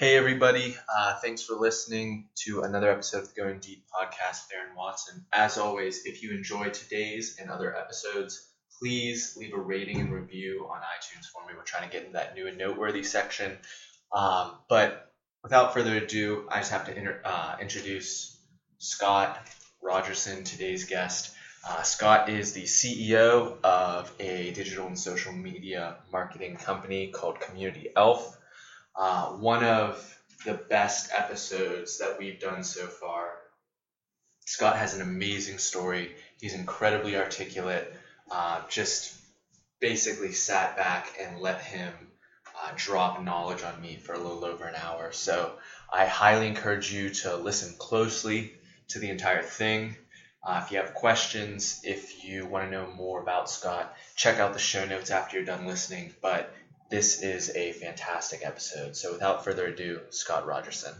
Hey, everybody. Uh, thanks for listening to another episode of the Going Deep podcast with Aaron Watson. As always, if you enjoy today's and other episodes, please leave a rating and review on iTunes for me. We're trying to get into that new and noteworthy section. Um, but without further ado, I just have to inter- uh, introduce Scott Rogerson, today's guest. Uh, Scott is the CEO of a digital and social media marketing company called Community Elf. Uh, one of the best episodes that we've done so far. Scott has an amazing story. He's incredibly articulate. Uh, just basically sat back and let him uh, drop knowledge on me for a little over an hour. So I highly encourage you to listen closely to the entire thing. Uh, if you have questions, if you want to know more about Scott, check out the show notes after you're done listening. But this is a fantastic episode. So without further ado, Scott Rogerson.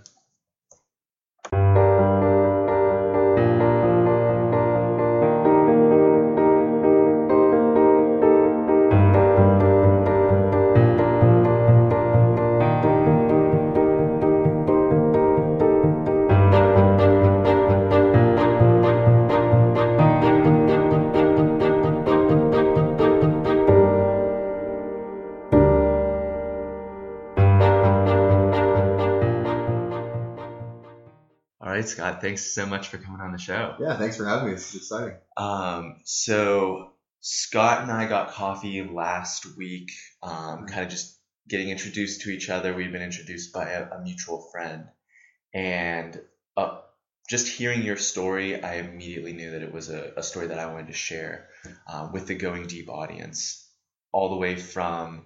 Thanks so much for coming on the show. Yeah, thanks for having me. This is exciting. Um, so Scott and I got coffee last week, um, kind of just getting introduced to each other. We've been introduced by a, a mutual friend, and uh, just hearing your story, I immediately knew that it was a, a story that I wanted to share uh, with the Going Deep audience, all the way from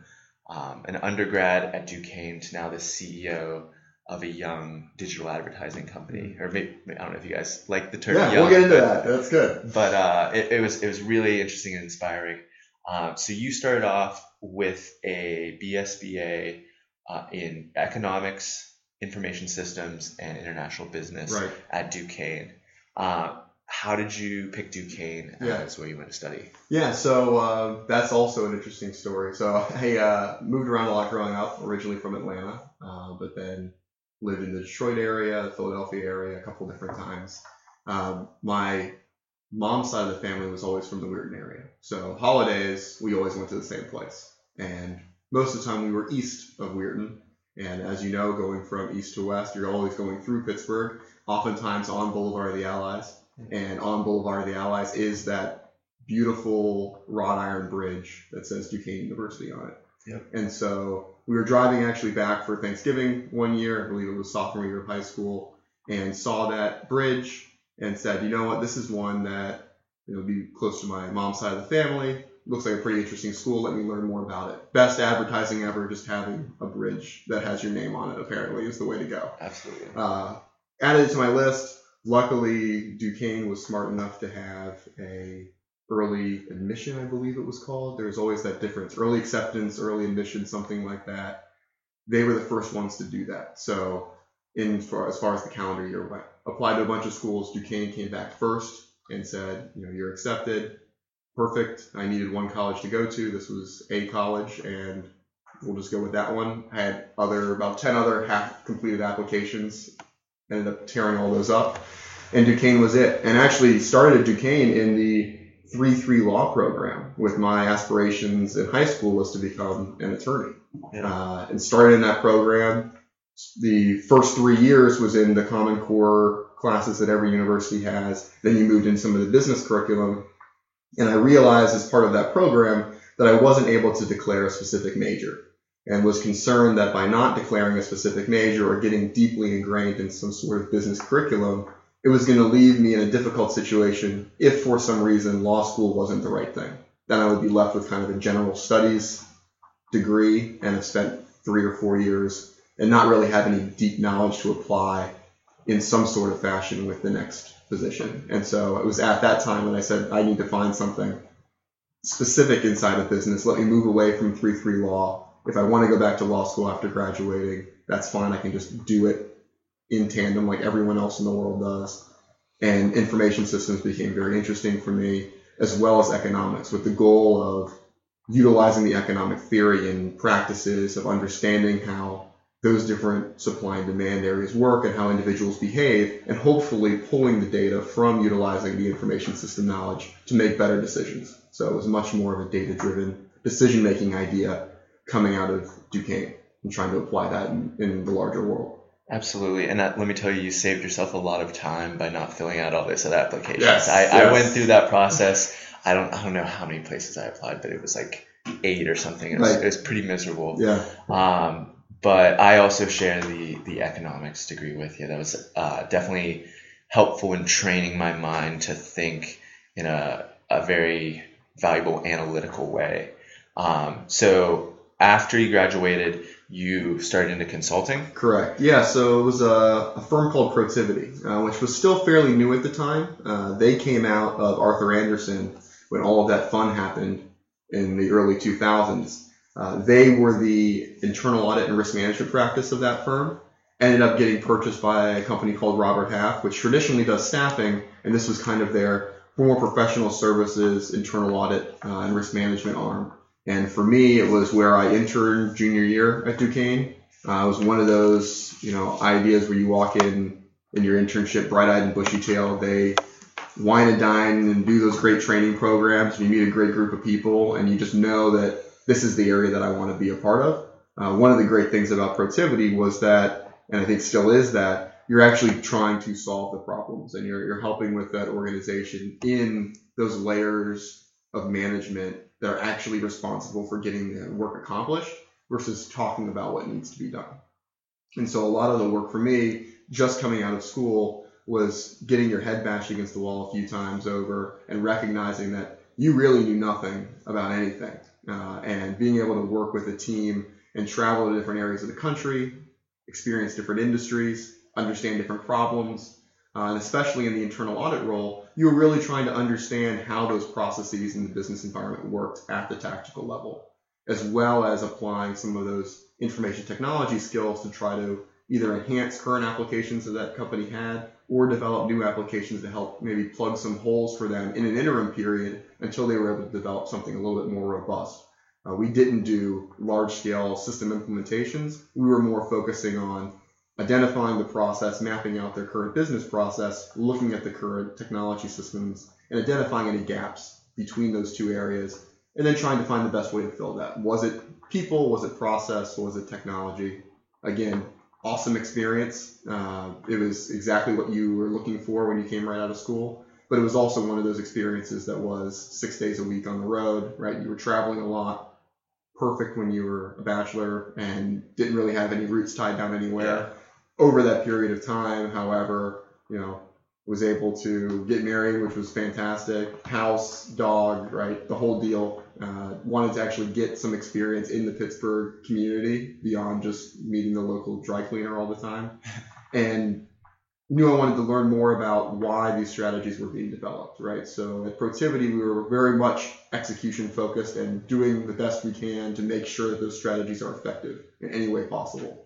um, an undergrad at Duquesne to now the CEO of a young digital advertising company. Or maybe, I don't know if you guys like the term Yeah, young. we'll get into but- that. That's good. but uh, it, it was it was really interesting and inspiring. Um, so you started off with a BSBA uh, in economics, information systems, and international business Right. at Duquesne. Uh, how did you pick Duquesne Yeah. as where you went to study? Yeah, so uh, that's also an interesting story. So I uh, moved around a lot growing up, originally from Atlanta, uh, but then lived in the Detroit area, the Philadelphia area a couple different times. Um, my mom's side of the family was always from the Weirton area. So holidays, we always went to the same place. And most of the time we were east of Weirton. And as you know, going from east to west, you're always going through Pittsburgh, oftentimes on Boulevard of the Allies. And on Boulevard of the Allies is that beautiful wrought iron bridge that says Duquesne University on it. Yep. And so we were driving actually back for Thanksgiving one year, I believe it was sophomore year of high school, and saw that bridge and said, you know what, this is one that you know, be close to my mom's side of the family. Looks like a pretty interesting school. Let me learn more about it. Best advertising ever, just having a bridge that has your name on it, apparently, is the way to go Absolutely. uh, added it to my list. Luckily, Duquesne was smart enough to have a early admission, I believe it was called. There's always that difference, early acceptance, early admission, something like that. They were the first ones to do that. So, in as far as the calendar year went, applied to a bunch of schools. Duquesne came back first and said, you know, you're accepted. Perfect. I needed one college to go to. This was a college, and we'll just go with that one. I had other about ten other half completed applications. Ended up tearing all those up, and Duquesne was it. And actually started at Duquesne in the three three law program. With my aspirations in high school was to become an attorney, Yeah. uh, and started in that program. The first three years was in the Common Core classes that every university has. Then you moved in some of the business curriculum, and I realized as part of that program that I wasn't able to declare a specific major and was concerned that by not declaring a specific major or getting deeply ingrained in some sort of business curriculum, it was going to leave me in a difficult situation if for some reason law school wasn't the right thing. Then I would be left with kind of a general studies degree and have spent three or four years and not really have any deep knowledge to apply in some sort of fashion with the next position. And so it was at that time when I said, I need to find something specific inside of business. Let me move away from 3 3 law. If I want to go back to law school after graduating, that's fine. I can just do it in tandem like everyone else in the world does. And information systems became very interesting for me, as well as economics, with the goal of utilizing the economic theory and practices of understanding how those different supply and demand areas work and how individuals behave, and hopefully pulling the data from utilizing the information system knowledge to make better decisions. So it was much more of a data driven decision making idea coming out of Duquesne and trying to apply that in, in the larger world. Absolutely, and that, let me tell you, you saved yourself a lot of time by not filling out all this at applications. Yes, I, yes. I went through that process. I don't I don't know how many places I applied, but it was like eight or something. It was, it was pretty miserable. Yeah, Um, but I also share the the economics degree with you. That was uh, definitely helpful in training my mind to think in a a very valuable analytical way. Um, so after you graduated, you started into consulting. correct. Yeah, so it was a, a firm called Protiviti, uh, which was still fairly new at the time. Uh, they came out of Arthur Andersen when all of that fun happened in the early 2000s. Uh, they were the internal audit and risk management practice of that firm. Ended up getting purchased by a company called Robert Half, which traditionally does staffing, and this was kind of their more professional services internal audit uh, and risk management arm. And for me, it was where I interned junior year at Duquesne. Uh, it was one of those, you know, ideas where you walk in in your internship, bright-eyed and bushy-tailed. They wine and dine and do those great training programs. And you meet a great group of people, and you just know that this is the area that I want to be a part of. Uh, one of the great things about Protiviti was that, and I think still is that, you're actually trying to solve the problems, and you're, you're helping with that organization in those layers of management that are actually responsible for getting the work accomplished versus talking about what needs to be done. And so a lot of the work for me, just coming out of school, was getting your head bashed against the wall a few times over and recognizing that you really knew nothing about anything. Uh, and being able to work with a team and travel to different areas of the country, experience different industries, understand different problems, uh, and especially in the internal audit role, you were really trying to understand how those processes in the business environment worked at the tactical level, as well as applying some of those information technology skills to try to either enhance current applications that that company had or develop new applications to help maybe plug some holes for them in an interim period until they were able to develop something a little bit more robust. Uh, we didn't do large scale system implementations. We were more focusing on identifying the process, mapping out their current business process, looking at the current technology systems, and identifying any gaps between those two areas, and then trying to find the best way to fill that. Was it people? Was it process? Was it technology? Again, awesome experience. Uh, it was exactly what you were looking for when you came right out of school. But it was also one of those experiences that was six days a week on the road, right? You were traveling a lot. Perfect when you were a bachelor and didn't really have any roots tied down anywhere. Over that period of time, however, you know, was able to get married, which was fantastic. House, dog, right? The whole deal. Uh, wanted to actually get some experience in the Pittsburgh community beyond just meeting the local dry cleaner all the time. And knew I wanted to learn more about why these strategies were being developed, right? So at Protiviti, we were very much execution focused and doing the best we can to make sure that those strategies are effective in any way possible.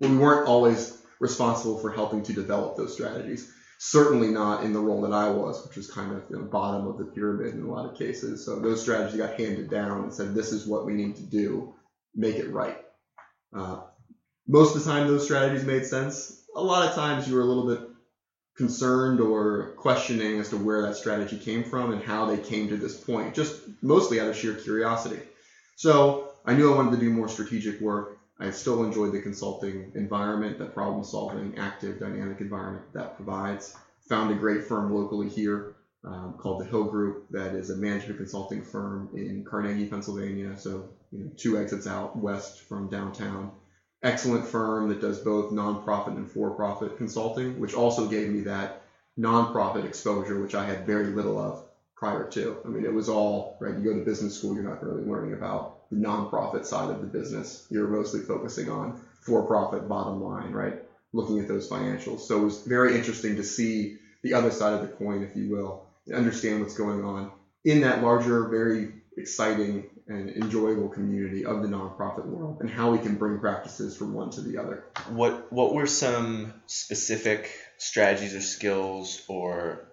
We weren't always responsible for helping to develop those strategies. Certainly not in the role that I was, which was kind of the bottom of the pyramid in a lot of cases. So those strategies got handed down and said, this is what we need to do, make it right. Uh, most of the time, those strategies made sense. A lot of times, you were a little bit concerned or questioning as to where that strategy came from and how they came to this point, just mostly out of sheer curiosity. So I knew I wanted to do more strategic work. I still enjoyed the consulting environment, the problem solving, active, dynamic environment that provides. Found a great firm locally here um, called the Hill Group that is a management consulting firm in Carnegie, Pennsylvania. So you know, two exits out west from downtown. Excellent firm that does both nonprofit and for-profit consulting, which also gave me that nonprofit exposure, which I had very little of prior to. I mean, it was all right. You go to business school, you're not really learning about the nonprofit side of the business. You're mostly focusing on for-profit, bottom line, right? Looking at those financials. So it was very interesting to see the other side of the coin, if you will, and understand what's going on in that larger, very exciting and enjoyable community of the nonprofit world, and how we can bring practices from one to the other. What what were some specific strategies or skills or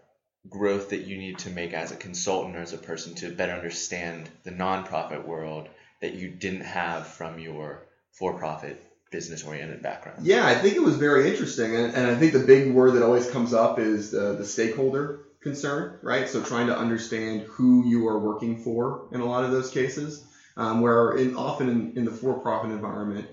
growth that you need to make as a consultant or as a person to better understand the nonprofit world that you didn't have from your for-profit business oriented background. Yeah, I think it was very interesting, and, and I think the big word that always comes up is the, the stakeholder concern, right? So trying to understand who you are working for in a lot of those cases, um, where in, often in, in the for-profit environment,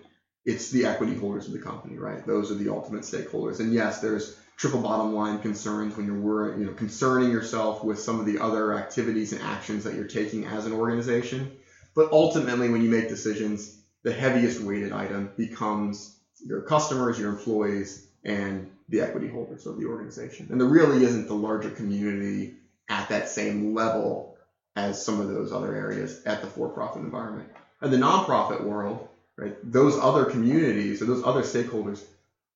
it's the equity holders of the company, right? Those are the ultimate stakeholders. And yes, there's triple bottom line concerns when you're you know, concerning yourself with some of the other activities and actions that you're taking as an organization. But ultimately, when you make decisions, the heaviest weighted item becomes your customers, your employees, and the equity holders of the organization. And there really isn't the larger community at that same level as some of those other areas at the for-profit environment. In the nonprofit world, right, those other communities or those other stakeholders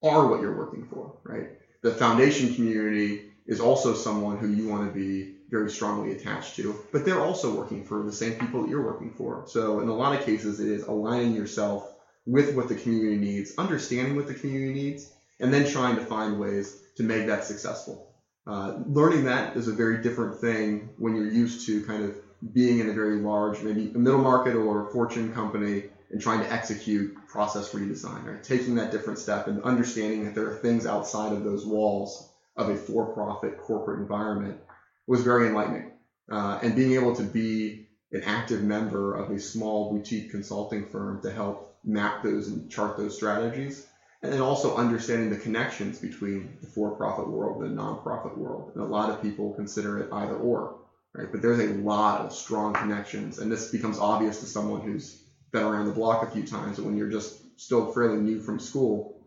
are what you're working for, right? The foundation community is also someone who you want to be very strongly attached to, but they're also working for the same people that you're working for. So in a lot of cases, it is aligning yourself with what the community needs, understanding what the community needs, and then trying to find ways to make that successful. Uh, learning that is a very different thing when you're used to kind of being in a very large, maybe a middle market or fortune company and trying to execute process redesign, right? Taking that different step and understanding that there are things outside of those walls of a for-profit corporate environment was very enlightening. Uh, and being able to be an active member of a small boutique consulting firm to help map those and chart those strategies and then also understanding the connections between the for-profit world and the nonprofit world. And a lot of people consider it either or, right? But there's a lot of strong connections, and this becomes obvious to someone who's been around the block a few times. But when you're just still fairly new from school,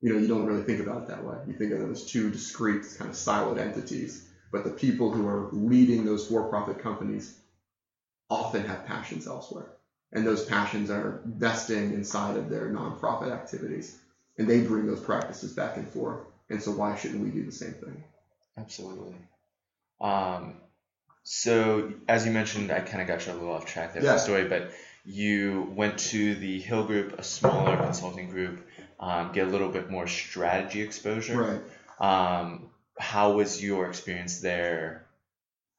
you know, you don't really think about it that way. You think of them as two discrete, kind of siloed entities. But the people who are leading those for-profit companies often have passions elsewhere, and those passions are vesting inside of their nonprofit activities and they bring those practices back and forth. And so why shouldn't we do the same thing? Absolutely. Um, so as you mentioned, I kind of got you a little off track there Yeah. the story, but you went to the Hill Group, a smaller consulting group, um, get a little bit more strategy exposure. Right. Um, how was your experience there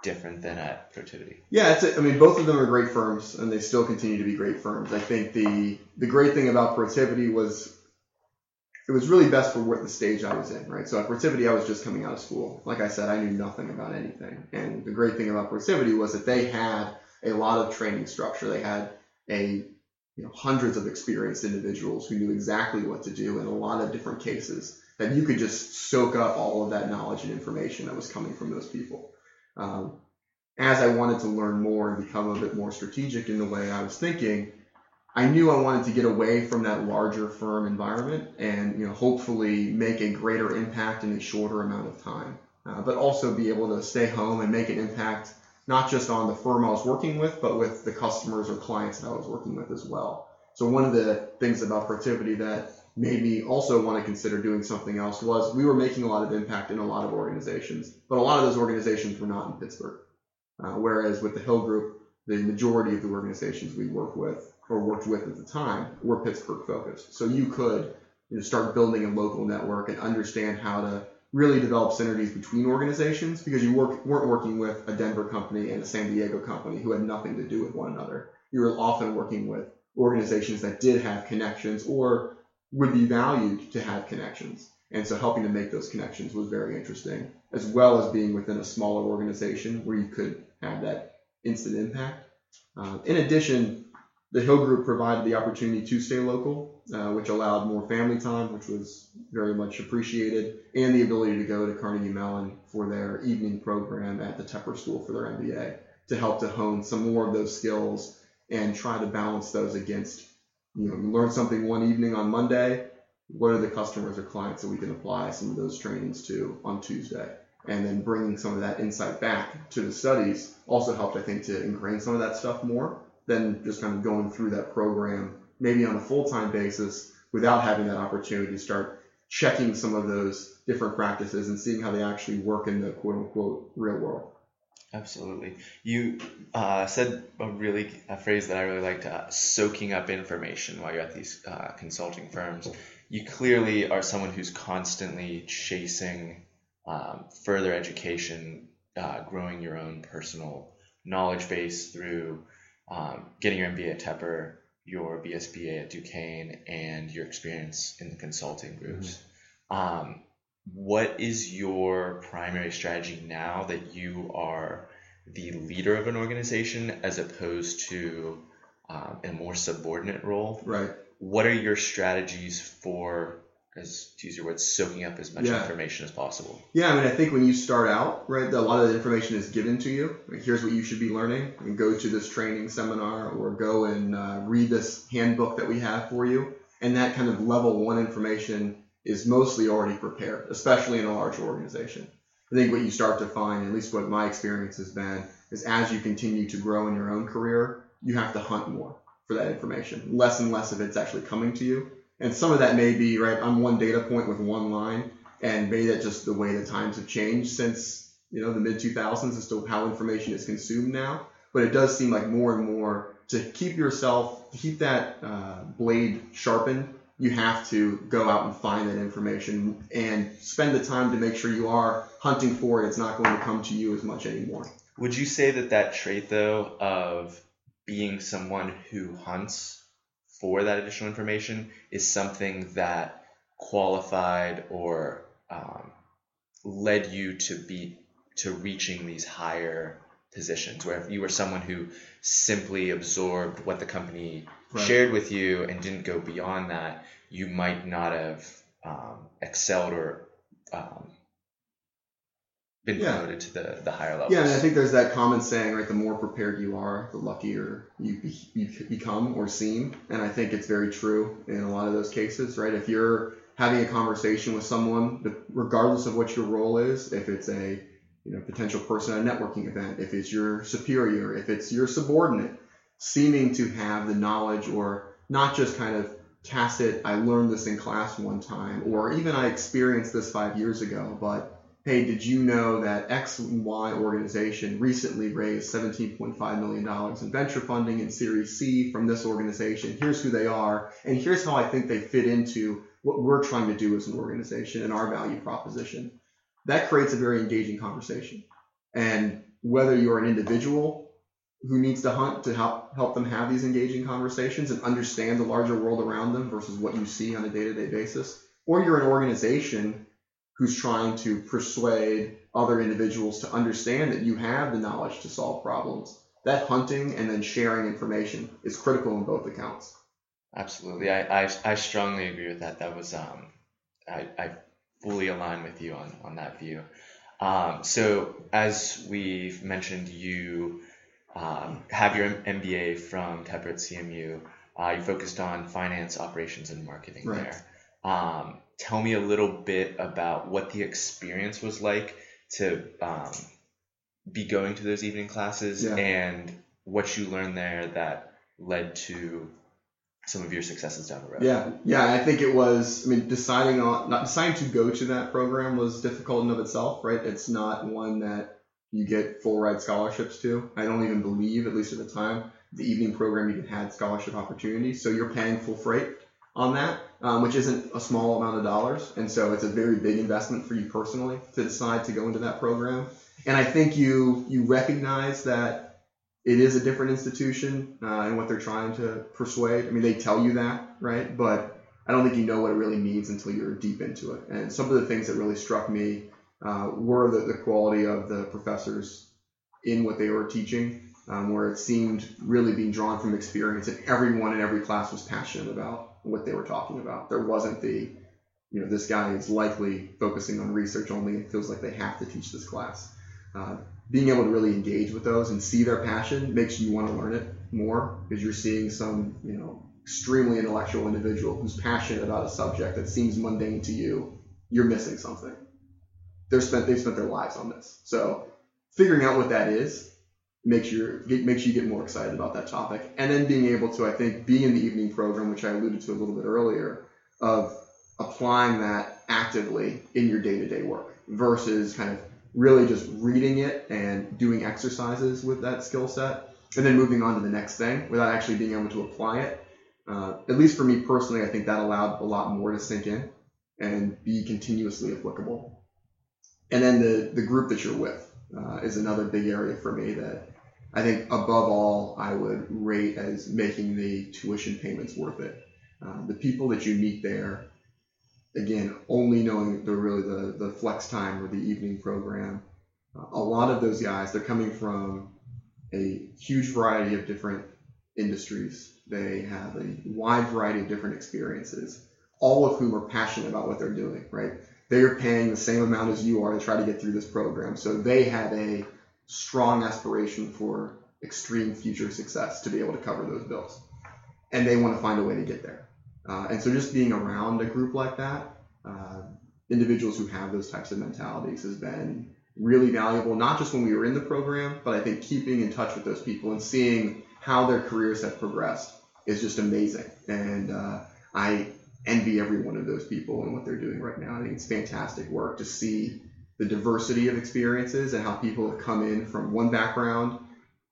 different than at Protiviti? Yeah, it's a, I mean, both of them are great firms, and they still continue to be great firms. I think the the great thing about Protiviti was it was really best for what the stage I was in, right? So at Protiviti, I was just coming out of school. Like I said, I knew nothing about anything, and the great thing about Protiviti was that they had a lot of training structure. They had a you know, hundreds of experienced individuals who knew exactly what to do in a lot of different cases that you could just soak up all of that knowledge and information that was coming from those people. Um, as I wanted to learn more and become a bit more strategic in the way I was thinking, I knew I wanted to get away from that larger firm environment and you know hopefully make a greater impact in a shorter amount of time, uh, but also be able to stay home and make an impact not just on the firm I was working with, but with the customers or clients that I was working with as well. So one of the things about Protiviti that made me also want to consider doing something else was we were making a lot of impact in a lot of organizations, but a lot of those organizations were not in Pittsburgh. Uh, whereas with the Hill Group, the majority of the organizations we work with or worked with at the time were Pittsburgh focused. So you could you know, start building a local network and understand how to really develop synergies between organizations because you work, weren't working with a Denver company and a San Diego company who had nothing to do with one another. You were often working with organizations that did have connections or would be valued to have connections. And so helping to make those connections was very interesting, as well as being within a smaller organization where you could have that instant impact. Uh, in addition, the Hill Group provided the opportunity to stay local, uh, which allowed more family time, which was very much appreciated, and the ability to go to Carnegie Mellon for their evening program at the Tepper School for their MBA to help to hone some more of those skills and try to balance those against, you know, you learn something one evening on Monday. What are the customers or clients that we can apply some of those trainings to on Tuesday? And then bringing some of that insight back to the studies also helped, I think, to ingrain some of that stuff more than just kind of going through that program maybe on a full-time basis without having that opportunity to start checking some of those different practices and seeing how they actually work in the quote unquote real world. Absolutely. You uh, said a really a phrase that I really liked: uh, soaking up information while you're at these uh, consulting firms. You clearly are someone who's constantly chasing um, further education, uh, growing your own personal knowledge base through um, getting your MBA at Tepper, your BSBA at Duquesne and your experience in the consulting groups. Um, what is your primary strategy now that you are the leader of an organization as opposed to um, a more subordinate role? Right. What are your strategies for, as to use your words, soaking up as much Yeah. information as possible? Yeah, I mean, I think when you start out, right, a lot of the information is given to you. Like, here's what you should be learning. And go to this training seminar or go and uh, read this handbook that we have for you. And that kind of level one information is mostly already prepared, especially in a large organization. I think what you start to find, at least what my experience has been, is as you continue to grow in your own career, you have to hunt more for that information. Less and less of it's actually coming to you. And some of that may be, right, I'm one data point with one line and maybe that just the way the times have changed since you know the mid 2000s as to how information is consumed now. But it does seem like more and more to keep yourself to keep that uh, blade sharpened. You have to go out and find that information and spend the time to make sure you are hunting for it. It's not going to come to you as much anymore. Would you say that that trait, though, of being someone who hunts for that additional information is something that qualified or um, led you to be to reaching these higher positions where if you were someone who simply absorbed what the company Right. shared with you and didn't go beyond that you might not have um, excelled or um, been Yeah. promoted to the, the higher levels Yeah, and I think there's that common saying, right? The more prepared you are, the luckier you, be, you become or seem. And I think it's very true in a lot of those cases, right? If you're having a conversation with someone, regardless of what your role is, if it's a you know potential person at a networking event, if it's your superior, if it's your subordinate, seeming to have the knowledge or not just kind of tacit, I learned this in class one time, or even I experienced this five years ago, but hey, did you know that X and Y organization recently raised $17.5 million in venture funding in Series C from this organization? Here's who they are, and here's how I think they fit into what we're trying to do as an organization and our value proposition. That creates a very engaging conversation. And whether you're an individual who needs to hunt to help help them have these engaging conversations and understand the larger world around them versus what you see on a day-to-day basis, or you're an organization who's trying to persuade other individuals to understand that you have the knowledge to solve problems. That hunting and then sharing information is critical in both accounts. Absolutely, I, I, I strongly agree with that. That was um, I, I fully align with you on, on that view. Um, so as we've mentioned, you um, have your MBA from Tepper at CMU. Uh, you focused on finance, operations, and marketing Right. there. Um, tell me a little bit about what the experience was like to um, be going to those evening classes Yeah. and what you learned there that led to some of your successes down the road. Yeah, yeah, I think it was. I mean, deciding on not deciding to go to that program was difficult in of itself, right? It's not one that you get full ride scholarships to. I don't even believe, at least at the time, the evening program even had scholarship opportunities. So you're paying full freight on that, um, which isn't a small amount of dollars, and so it's a very big investment for you personally to decide to go into that program. And I think you you recognize that it is a different institution uh, and what they're trying to persuade. I mean, they tell you that, right? But I don't think you know what it really means until you're deep into it. And some of the things that really struck me uh, were the, the quality of the professors in what they were teaching, um, where it seemed really being drawn from experience, and everyone in every class was passionate about what they were talking about. There wasn't the, you know, this guy is likely focusing on research only and feels like they have to teach this class. Uh, being able to really engage with those and see their passion makes you want to learn it more because you're seeing some, you know, extremely intellectual individual who's passionate about a subject that seems mundane to you. You're missing something. They're spent they've spent their lives on this. So figuring out what that is makes you get, makes you get more excited about that topic. And then being able to, I think, be in the evening program, which I alluded to a little bit earlier, of applying that actively in your day-to-day work versus kind of really just reading it and doing exercises with that skill set and then moving on to the next thing without actually being able to apply it. Uh, at least for me personally, I think that allowed a lot more to sink in and be continuously applicable. And then the, the group that you're with uh, is another big area for me that I think above all, I would rate as making the tuition payments worth it. Uh, the people that you meet there, again, only knowing the really the, the flex time or the evening program, uh, a lot of those guys, they're coming from a huge variety of different industries. They have a wide variety of different experiences, all of whom are passionate about what they're doing, right? They are paying the same amount as you are to try to get through this program. So they have a strong aspiration for extreme future success to be able to cover those bills. And they want to find a way to get there. Uh, and so just being around a group like that, uh, individuals who have those types of mentalities has been really valuable, not just when we were in the program, but I think keeping in touch with those people and seeing how their careers have progressed is just amazing. And uh, I envy every one of those people and what they're doing right now. I think it's fantastic work to see the diversity of experiences and how people have come in from one background,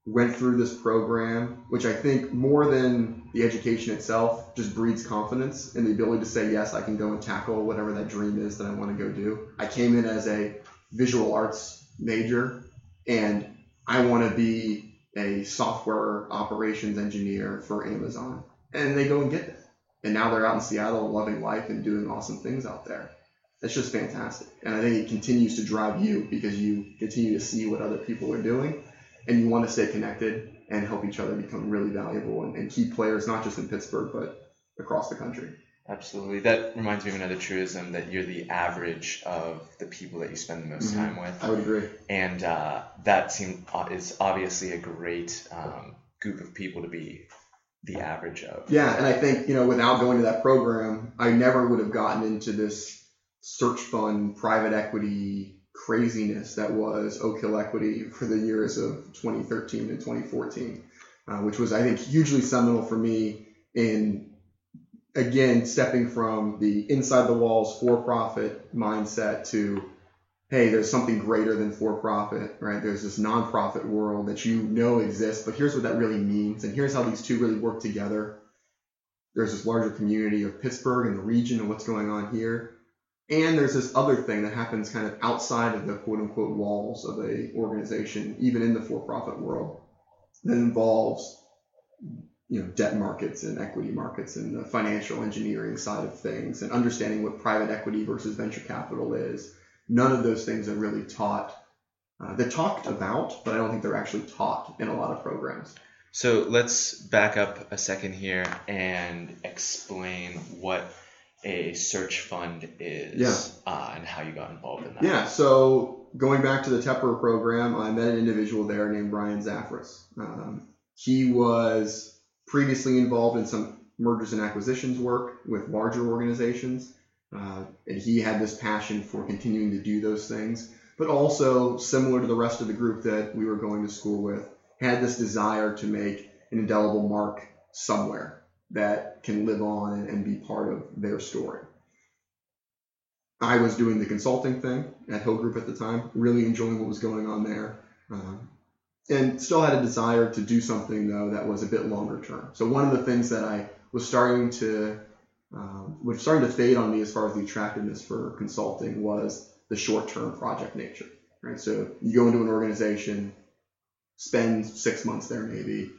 went through this program, which I think more than the education itself just breeds confidence and the ability to say, yes, I can go and tackle whatever that dream is that I want to go do. I came in as a visual arts major and I want to be a software operations engineer for Amazon. And they go and get it. And now they're out in Seattle loving life and doing awesome things out there. That's just fantastic. And I think it continues to drive you because you continue to see what other people are doing and you want to stay connected and help each other become really valuable and, and key players, not just in Pittsburgh, but across the country. Absolutely. That reminds me of another truism that you're the average of the people that you spend the most mm-hmm. time with. I would agree. And uh, that seems uh, is obviously a great um, group of people to be the average of. Yeah, and I think you know without going to that program, I never would have gotten into this search fund private equity craziness that was Oak Hill Equity for the years of 2013 and 2014, uh, which was I think hugely seminal for me in again, stepping from the inside the walls for profit mindset to, hey, there's something greater than for profit, right? There's this nonprofit world that you know exists, but here's what that really means, and here's how these two really work together. There's this larger community of Pittsburgh and the region and what's going on here. And there's this other thing that happens kind of outside of the quote unquote walls of a organization, even in the for profit world, that involves you know debt markets and equity markets and the financial engineering side of things and understanding what private equity versus venture capital is. None of those things are really taught. Uh, they're talked about, but I don't think they're actually taught in a lot of programs. So let's back up a second here and explain what a search fund is yeah. uh, and how you got involved in that. Yeah, so going back to the Tepper program, I met an individual there named Brian Zafras. Um, he was previously involved in some mergers and acquisitions work with larger organizations. Uh, and he had this passion for continuing to do those things, but also similar to the rest of the group that we were going to school with, had this desire to make an indelible mark somewhere that can live on and, and be part of their story. I was doing the consulting thing at Hill Group at the time, really enjoying what was going on there. Um, and still had a desire to do something though that was a bit longer term. So one of the things that I was starting to um, was starting to fade on me as far as the attractiveness for consulting was the short-term project nature. Right. So you go into an organization, spend six months there maybe,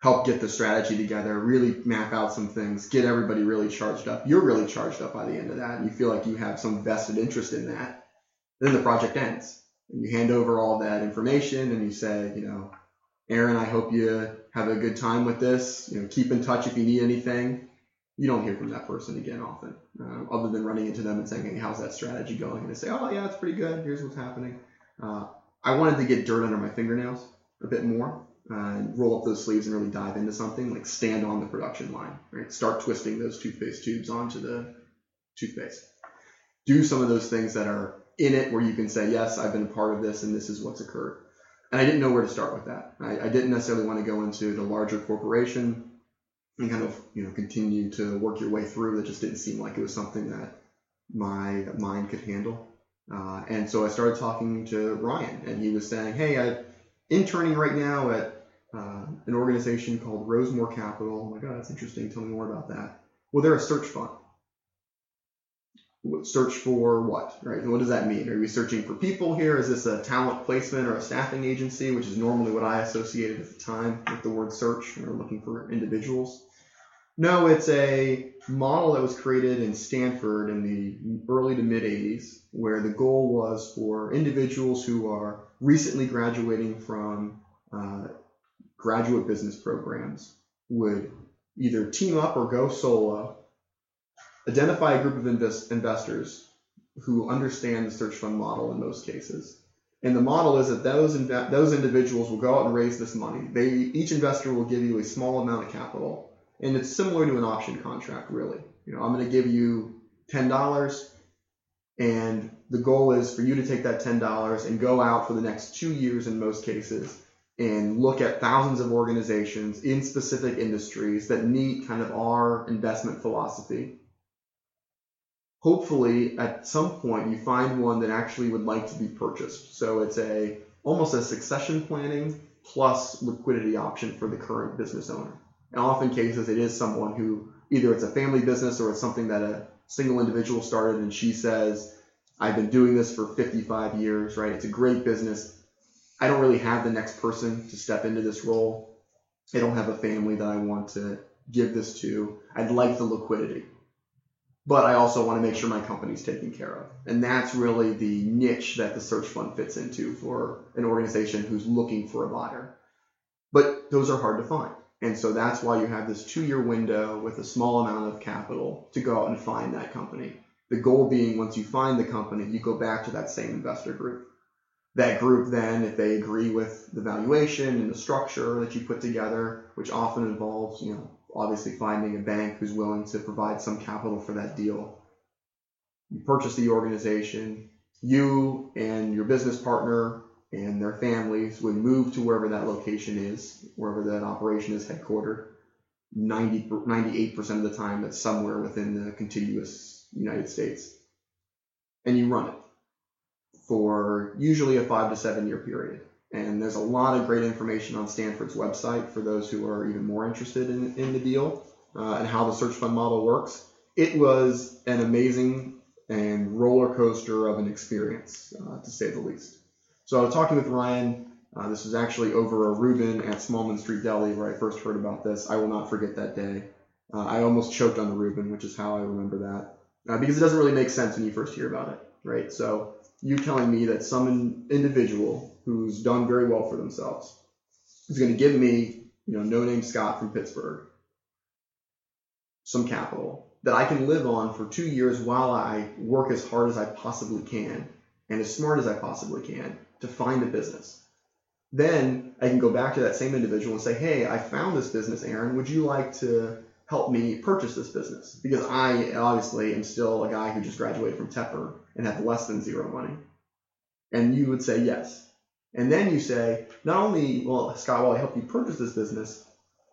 help get the strategy together, really map out some things, get everybody really charged up. You're really charged up by the end of that, and you feel like you have some vested interest in that. Then the project ends and you hand over all that information and you say, you know, Aaron, I hope you have a good time with this. You know, keep in touch if you need anything. You don't hear from that person again often, uh, other than running into them and saying, hey, how's that strategy going? And they say, oh, yeah, it's pretty good. Here's what's happening. Uh, I wanted to get dirt under my fingernails a bit more uh, and roll up those sleeves and really dive into something, like stand on the production line, right? Start twisting those toothpaste tubes onto the toothpaste. Do some of those things that are in it where you can say, yes, I've been a part of this and this is what's occurred. And I didn't know where to start with that. I, I didn't necessarily want to go into the larger corporation and kind of you know continue to work your way through. That just didn't seem like it was something that my mind could handle. Uh, and so I started talking to Ryan, and he was saying, "Hey, I'm interning right now at uh, an organization called Rosemore Capital. Oh my God, that's interesting. Tell me more about that. Well, they're a search fund. search for what, right? What does that mean? Are we searching for people here? Is this a talent placement or a staffing agency, which is normally what I associated at the time with the word search. We're looking for individuals. No, it's a model that was created in Stanford in the early to mid 80s, where the goal was for individuals who are recently graduating from uh, graduate business programs would either team up or go solo Identify a group of invest- investors who understand the search fund model in most cases. And the model is that those inv- those individuals will go out and raise this money. They each investor will give you a small amount of capital, and it's similar to an option contract, really. You know, I'm going to give you ten dollars, and the goal is for you to take that ten dollars and go out for the next two years in most cases and look at thousands of organizations in specific industries that meet kind of our investment philosophy hopefully at some point you find one that actually would like to be purchased. So it's a almost a succession planning plus liquidity option for the current business owner. And often cases, it is someone who either it's a family business or it's something that a single individual started and she says, I've been doing this for 55 years, right? It's a great business. I don't really have the next person to step into this role. I don't have a family that I want to give this to. I'd like the liquidity but I also want to make sure my company's taken care of. And that's really the niche that the search fund fits into for an organization who's looking for a buyer. But those are hard to find. And so that's why you have this two year window with a small amount of capital to go out and find that company. The goal being once you find the company, you go back to that same investor group. That group then, if they agree with the valuation and the structure that you put together, which often involves, you know, obviously finding a bank who's willing to provide some capital for that deal. You purchase the organization, you and your business partner and their families would move to wherever that location is, wherever that operation is headquartered. 90, 98% of the time, it's somewhere within the contiguous United States. And you run it for usually a five to seven year period. And there's a lot of great information on Stanford's website for those who are even more interested in, in the deal uh, and how the search fund model works. It was an amazing and roller coaster of an experience, uh, to say the least. So I was talking with Ryan. Uh, this was actually over a Reuben at Smallman Street Deli where I first heard about this. I will not forget that day. Uh, I almost choked on the Reuben, which is how I remember that, uh, because it doesn't really make sense when you first hear about it, right? So you telling me that some individual who's done very well for themselves is going to give me, you know, no name Scott from Pittsburgh, some capital that I can live on for two years while I work as hard as I possibly can and as smart as I possibly can to find a business. Then I can go back to that same individual and say, hey, I found this business, Aaron. Would you like to help me purchase this business? Because I obviously am still a guy who just graduated from Tepper and have less than zero money. And you would say yes. And then you say, not only, well, Scott, will I help you purchase this business,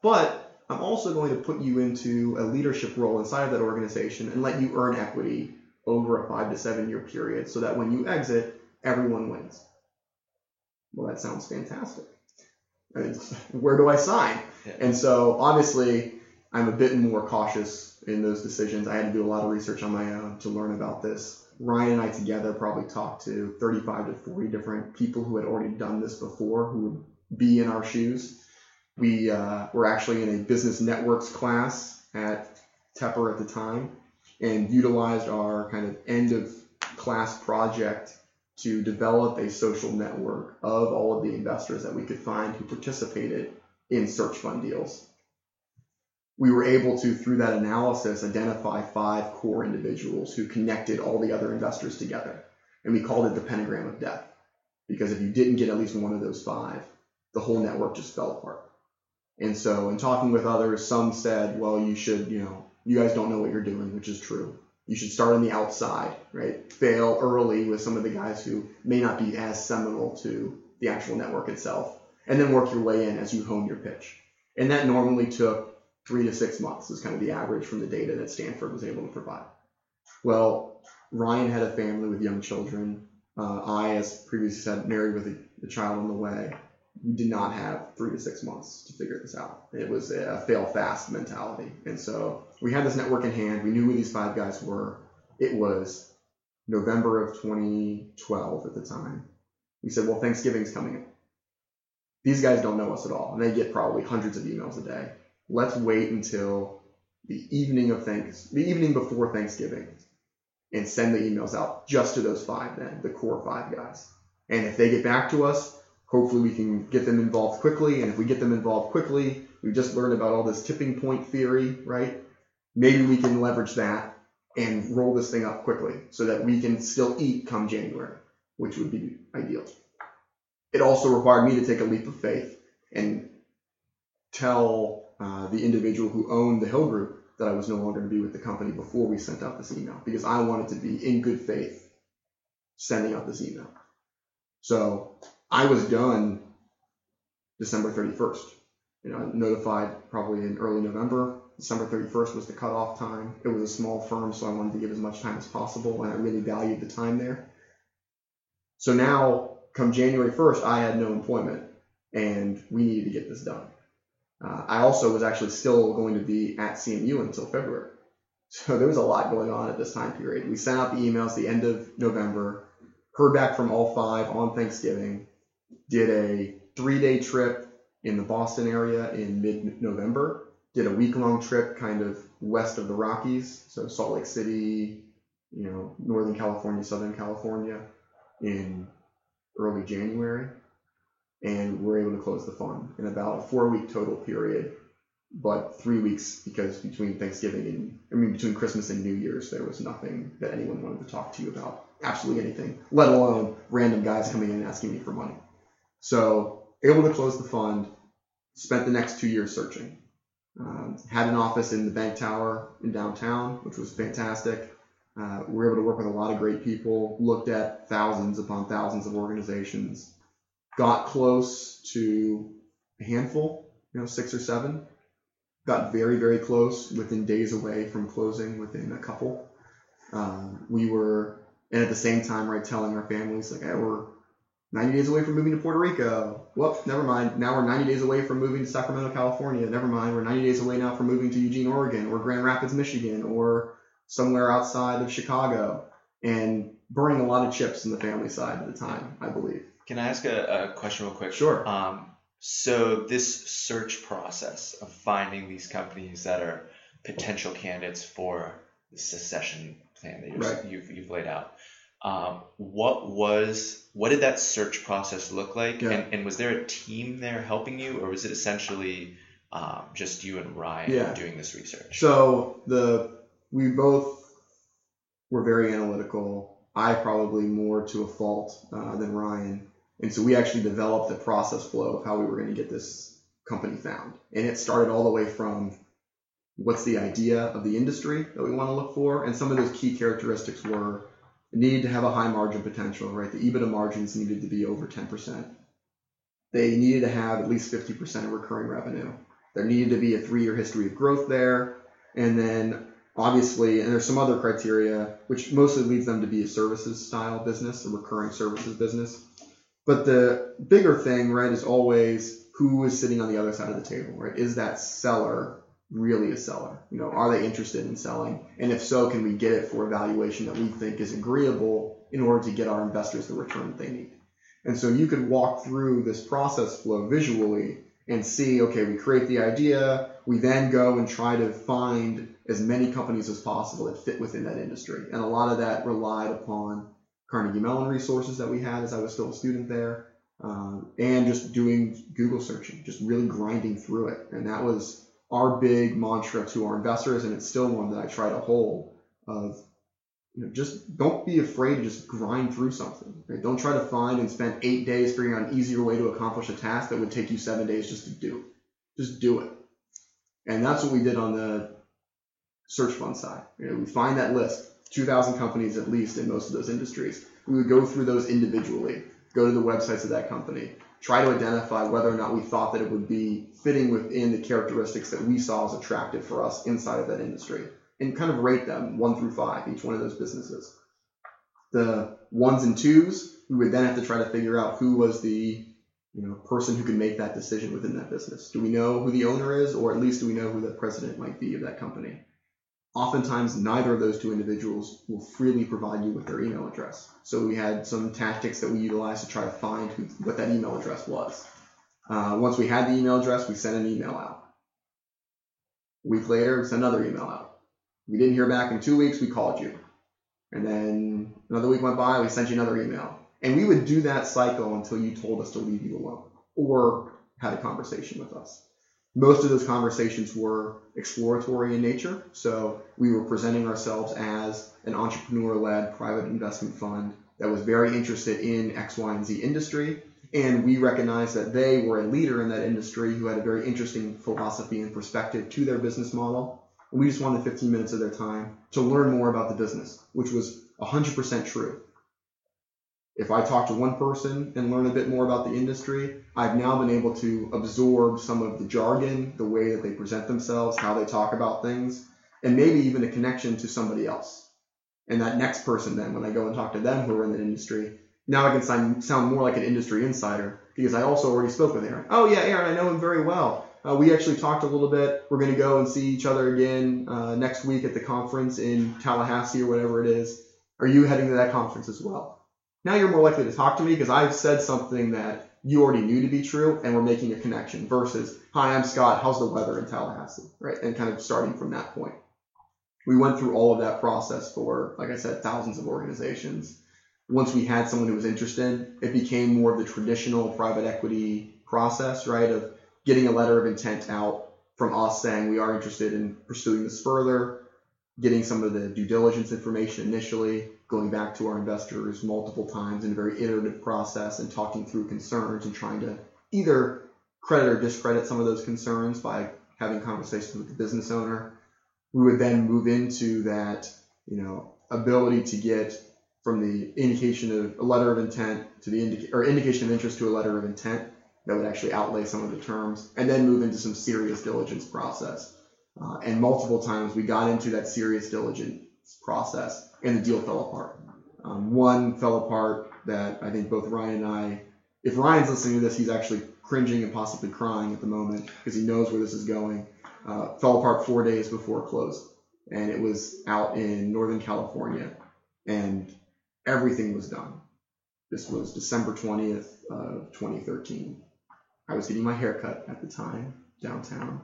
but I'm also going to put you into a leadership role inside of that organization and let you earn equity over a five to seven year period so that when you exit, everyone wins. Well, that sounds fantastic. where do I sign? Yeah. And so obviously, I'm a bit more cautious in those decisions. I had to do a lot of research on my own to learn about this. Ryan and I together probably talked to 35 to 40 different people who had already done this before who would be in our shoes. We uh, were actually in a business networks class at Tepper at the time and utilized our kind of end of class project to develop a social network of all of the investors that we could find who participated in search fund deals we were able to, through that analysis, identify five core individuals who connected all the other investors together. And we called it the pentagram of death. Because if you didn't get at least one of those five, the whole network just fell apart. And so, in talking with others, some said, well, you should, you know, you guys don't know what you're doing, which is true. You should start on the outside, right? Fail early with some of the guys who may not be as seminal to the actual network itself, and then work your way in as you hone your pitch. And that normally took three to six months is kind of the average from the data that Stanford was able to provide. Well, Ryan had a family with young children. Uh, I, as previously said, married with a, a, child on the way. We did not have three to six months to figure this out. It was a fail fast mentality. And so we had this network in hand. We knew who these five guys were. It was November of 2012 at the time. We said, well, Thanksgiving's coming up. These guys don't know us at all, and they get probably hundreds of emails a day. Let's wait until the evening of thanks, the evening before Thanksgiving, and send the emails out just to those five then, the core five guys. And if they get back to us, hopefully we can get them involved quickly. And if we get them involved quickly, we just learned about all this tipping point theory, right? Maybe we can leverage that and roll this thing up quickly so that we can still eat come January, which would be ideal. It also required me to take a leap of faith and tell uh, the individual who owned the Hill Group that I was no longer to be with the company before we sent out this email because I wanted to be in good faith sending out this email. So I was done December 31st. You know, notified probably in early November. December 31st was the cutoff time. It was a small firm, so I wanted to give as much time as possible, and I really valued the time there. So now, come January 1st, I had no employment, and we needed to get this done. Uh, I also was actually still going to be at CMU until February. So there was a lot going on at this time period. We sent out the emails the end of November, heard back from all five on Thanksgiving, did a three day trip in the Boston area in mid November, did a week long trip kind of west of the Rockies, so Salt Lake City, you know, Northern California, Southern California in early January. And we're able to close the fund in about a four week total period, but three weeks because between Thanksgiving and, I mean, between Christmas and New Year's, there was nothing that anyone wanted to talk to you about. Absolutely anything, let alone random guys coming in and asking me for money. So able to close the fund, spent the next two years searching. Um, had an office in the bank tower in downtown, which was fantastic. Uh, we were able to work with a lot of great people, looked at thousands upon thousands of organizations, got close to a handful, you know, six or seven. Got very, very close, within days away from closing, within a couple. Um, we were, and at the same time, right, telling our families, like, hey, we're 90 days away from moving to Puerto Rico. Whoop, never mind. Now we're 90 days away from moving to Sacramento, California. Never mind. We're 90 days away now from moving to Eugene, Oregon, or Grand Rapids, Michigan, or somewhere outside of Chicago, and burning a lot of chips in the family side at the time, I believe. Can I ask a, a question real quick? Sure. Um, so this search process of finding these companies that are potential candidates for the secession plan that you're, Right. you've, you've laid out. Um, what was what did that search process look like? Yeah. And, and was there a team there helping you, or was it essentially um, just you and Ryan Yeah. doing this research? So the we both were very analytical. I probably more to a fault uh, than Ryan, and so we actually developed the process flow of how we were going to get this company found, and it started all the way from what's the idea of the industry that we want to look for, and some of those key characteristics were needed to have a high margin potential, right? The EBITDA margins needed to be over 10%. They needed to have at least 50% of recurring revenue. There needed to be a three-year history of growth there, and then obviously, and there's some other criteria which mostly leads them to be a services style business, a recurring services business. But the bigger thing, right, is always who is sitting on the other side of the table, right? Is that seller really a seller? You know, are they interested in selling? And if so, can we get it for a valuation that we think is agreeable in order to get our investors the return that they need? And so you could walk through this process flow visually and see, okay, we create the idea, we then go and try to find as many companies as possible that fit within that industry. And a lot of that relied upon Carnegie Mellon resources that we had as I was still a student there, um, and just doing Google searching, just really grinding through it. And that was our big mantra to our investors, and it's still one that I try to hold of you know, just don't be afraid to just grind through something. Right? Don't try to find and spend eight days figuring out an easier way to accomplish a task that would take you seven days just to do. Just do it. And that's what we did on the search fund side. You know, we find that list, 2,000 companies at least in most of those industries. We would go through those individually, go to the websites of that company, try to identify whether or not we thought that it would be fitting within the characteristics that we saw as attractive for us inside of that industry and kind of rate them one through five, each one of those businesses. The ones and twos, we would then have to try to figure out who was the you know person who could make that decision within that business. Do we know who the owner is, or at least do we know who the president might be of that company? Oftentimes neither of those two individuals will freely provide you with their email address. So we had some tactics that we utilized to try to find who, what that email address was. Uh, once we had the email address, we sent an email out. A week later, we sent another email out. We didn't hear back in two weeks, we called you. And then another week went by, we sent you another email. And we would do that cycle until you told us to leave you alone or had a conversation with us. Most of those conversations were exploratory in nature. So we were presenting ourselves as an entrepreneur led private investment fund that was very interested in X, Y, and Z industry. And we recognized that they were a leader in that industry who had a very interesting philosophy and perspective to their business model. We just wanted 15 minutes of their time to learn more about the business, which was 100% true. If I talk to one person and learn a bit more about the industry, I've now been able to absorb some of the jargon, the way that they present themselves, how they talk about things, and maybe even a connection to somebody else. And that next person, then, when I go and talk to them who are in the industry, now I can sound, more like an industry insider because I also already spoke with Aaron. Oh, yeah, Aaron, I know him very well. Uh, we actually talked a little bit. We're going to go and see each other again uh, next week at the conference in Tallahassee or whatever it is. Are you heading to that conference as well? Now you're more likely to talk to me because I've said something that you already knew to be true and we're making a connection versus, hi, I'm Scott, how's the weather in Tallahassee, right? And kind of starting from that point. We went through all of that process for, like I said, thousands of organizations. Once we had someone who was interested, it became more of the traditional private equity process, right? Of getting a letter of intent out from us saying we are interested in pursuing this further, getting some of the due diligence information initially, going back to our investors multiple times in a very iterative process and talking through concerns and trying to either credit or discredit some of those concerns by having conversations with the business owner. We would then move into that, you know, ability to get from the indication of a letter of intent to the indica- or indication of interest to a letter of intent that would actually outlay some of the terms, and then move into some serious diligence process. Uh, and multiple times we got into that serious diligence process, and the deal fell apart. Um, one fell apart that I think both Ryan and I, if Ryan's listening to this, he's actually cringing and possibly crying at the moment because he knows where this is going. Uh, fell apart four days before it closed, and it was out in Northern California, and everything was done. This was December 20th of 2013. I was getting my haircut at the time downtown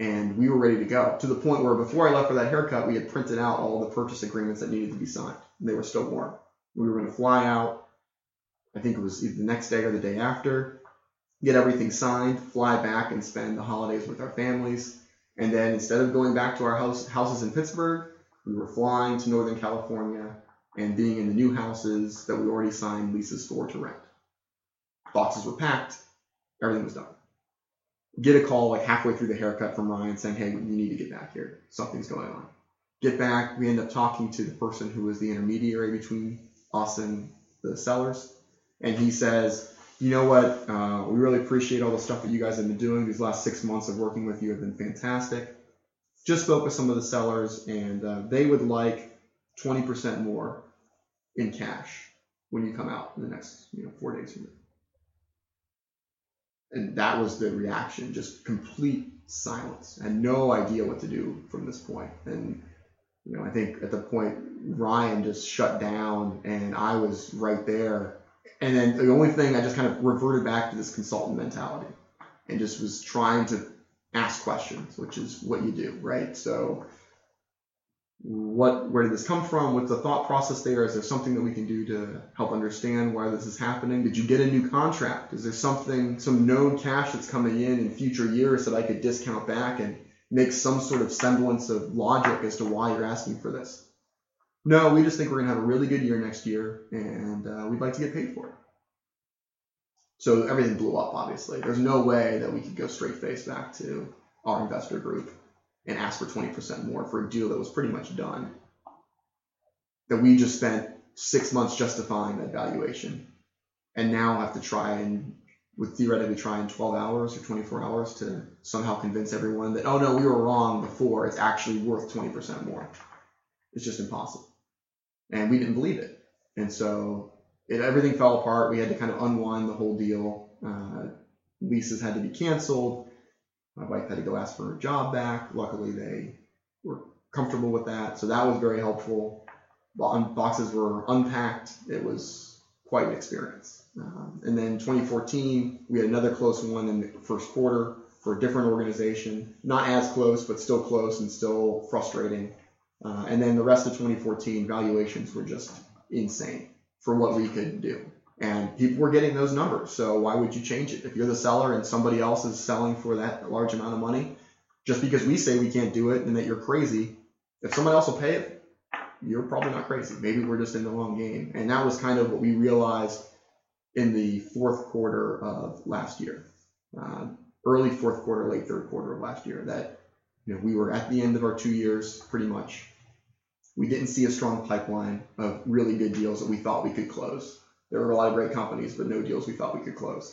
and we were ready to go to the point where before I left for that haircut, we had printed out all the purchase agreements that needed to be signed. And they were still warm. We were going to fly out. I think it was either the next day or the day after, get everything signed, fly back and spend the holidays with our families. And then instead of going back to our house, houses in Pittsburgh, we were flying to Northern California and being in the new houses that we already signed leases for to rent. Boxes were packed, everything was done get a call like halfway through the haircut from Ryan saying, hey, you need to get back here. Something's going on. Get back. We end up talking to the person who was the intermediary between us and the sellers. And he says, you know what? Uh, we really appreciate all the stuff that you guys have been doing. These last six months of working with you have been fantastic. Just spoke with some of the sellers, and uh, they would like 20% more in cash when you come out in the next you know four days from now and that was the reaction just complete silence and no idea what to do from this point. and you know i think at the point ryan just shut down and i was right there and then the only thing i just kind of reverted back to this consultant mentality and just was trying to ask questions which is what you do right so what where did this come from? What's the thought process there? Is there something that we can do to help understand why this is happening? Did you get a new contract? Is there something some known cash that's coming in in future years that i could discount back and make some sort of semblance of logic as to why you're asking for this? No we just think we're going to have a really good year next year and uh, we'd like to get paid for it. So everything blew up obviously. There's no way that we could go straight face back to our investor group and ask for 20% more for a deal that was pretty much done. That we just spent six months justifying that valuation and now have to try and would theoretically try in 12 hours or 24 hours to somehow convince everyone that, oh no, we were wrong before, it's actually worth 20% more. It's just impossible. And we didn't believe it. And so it, everything fell apart. We had to kind of unwind the whole deal. Uh, leases had to be canceled. My wife had to go ask for her job back. Luckily, they were comfortable with that. So that was very helpful. Boxes were unpacked. It was quite an experience. Um, and then 2014, we had another close one in the first quarter for a different organization. Not as close, but still close and still frustrating. Uh, and then the rest of 2014, valuations were just insane for what we could do. And people were getting those numbers. So why would you change it? If you're the seller and somebody else is selling for that large amount of money, just because we say we can't do it and that you're crazy, if someone else will pay it, you're probably not crazy. Maybe we're just in the wrong game. And that was kind of what we realized in the fourth quarter of last year, uh, early fourth quarter, late third quarter of last year, that you know we were at the end of our two years pretty much. We didn't see a strong pipeline of really good deals that we thought we could close. There were a lot of great companies, but no deals we thought we could close.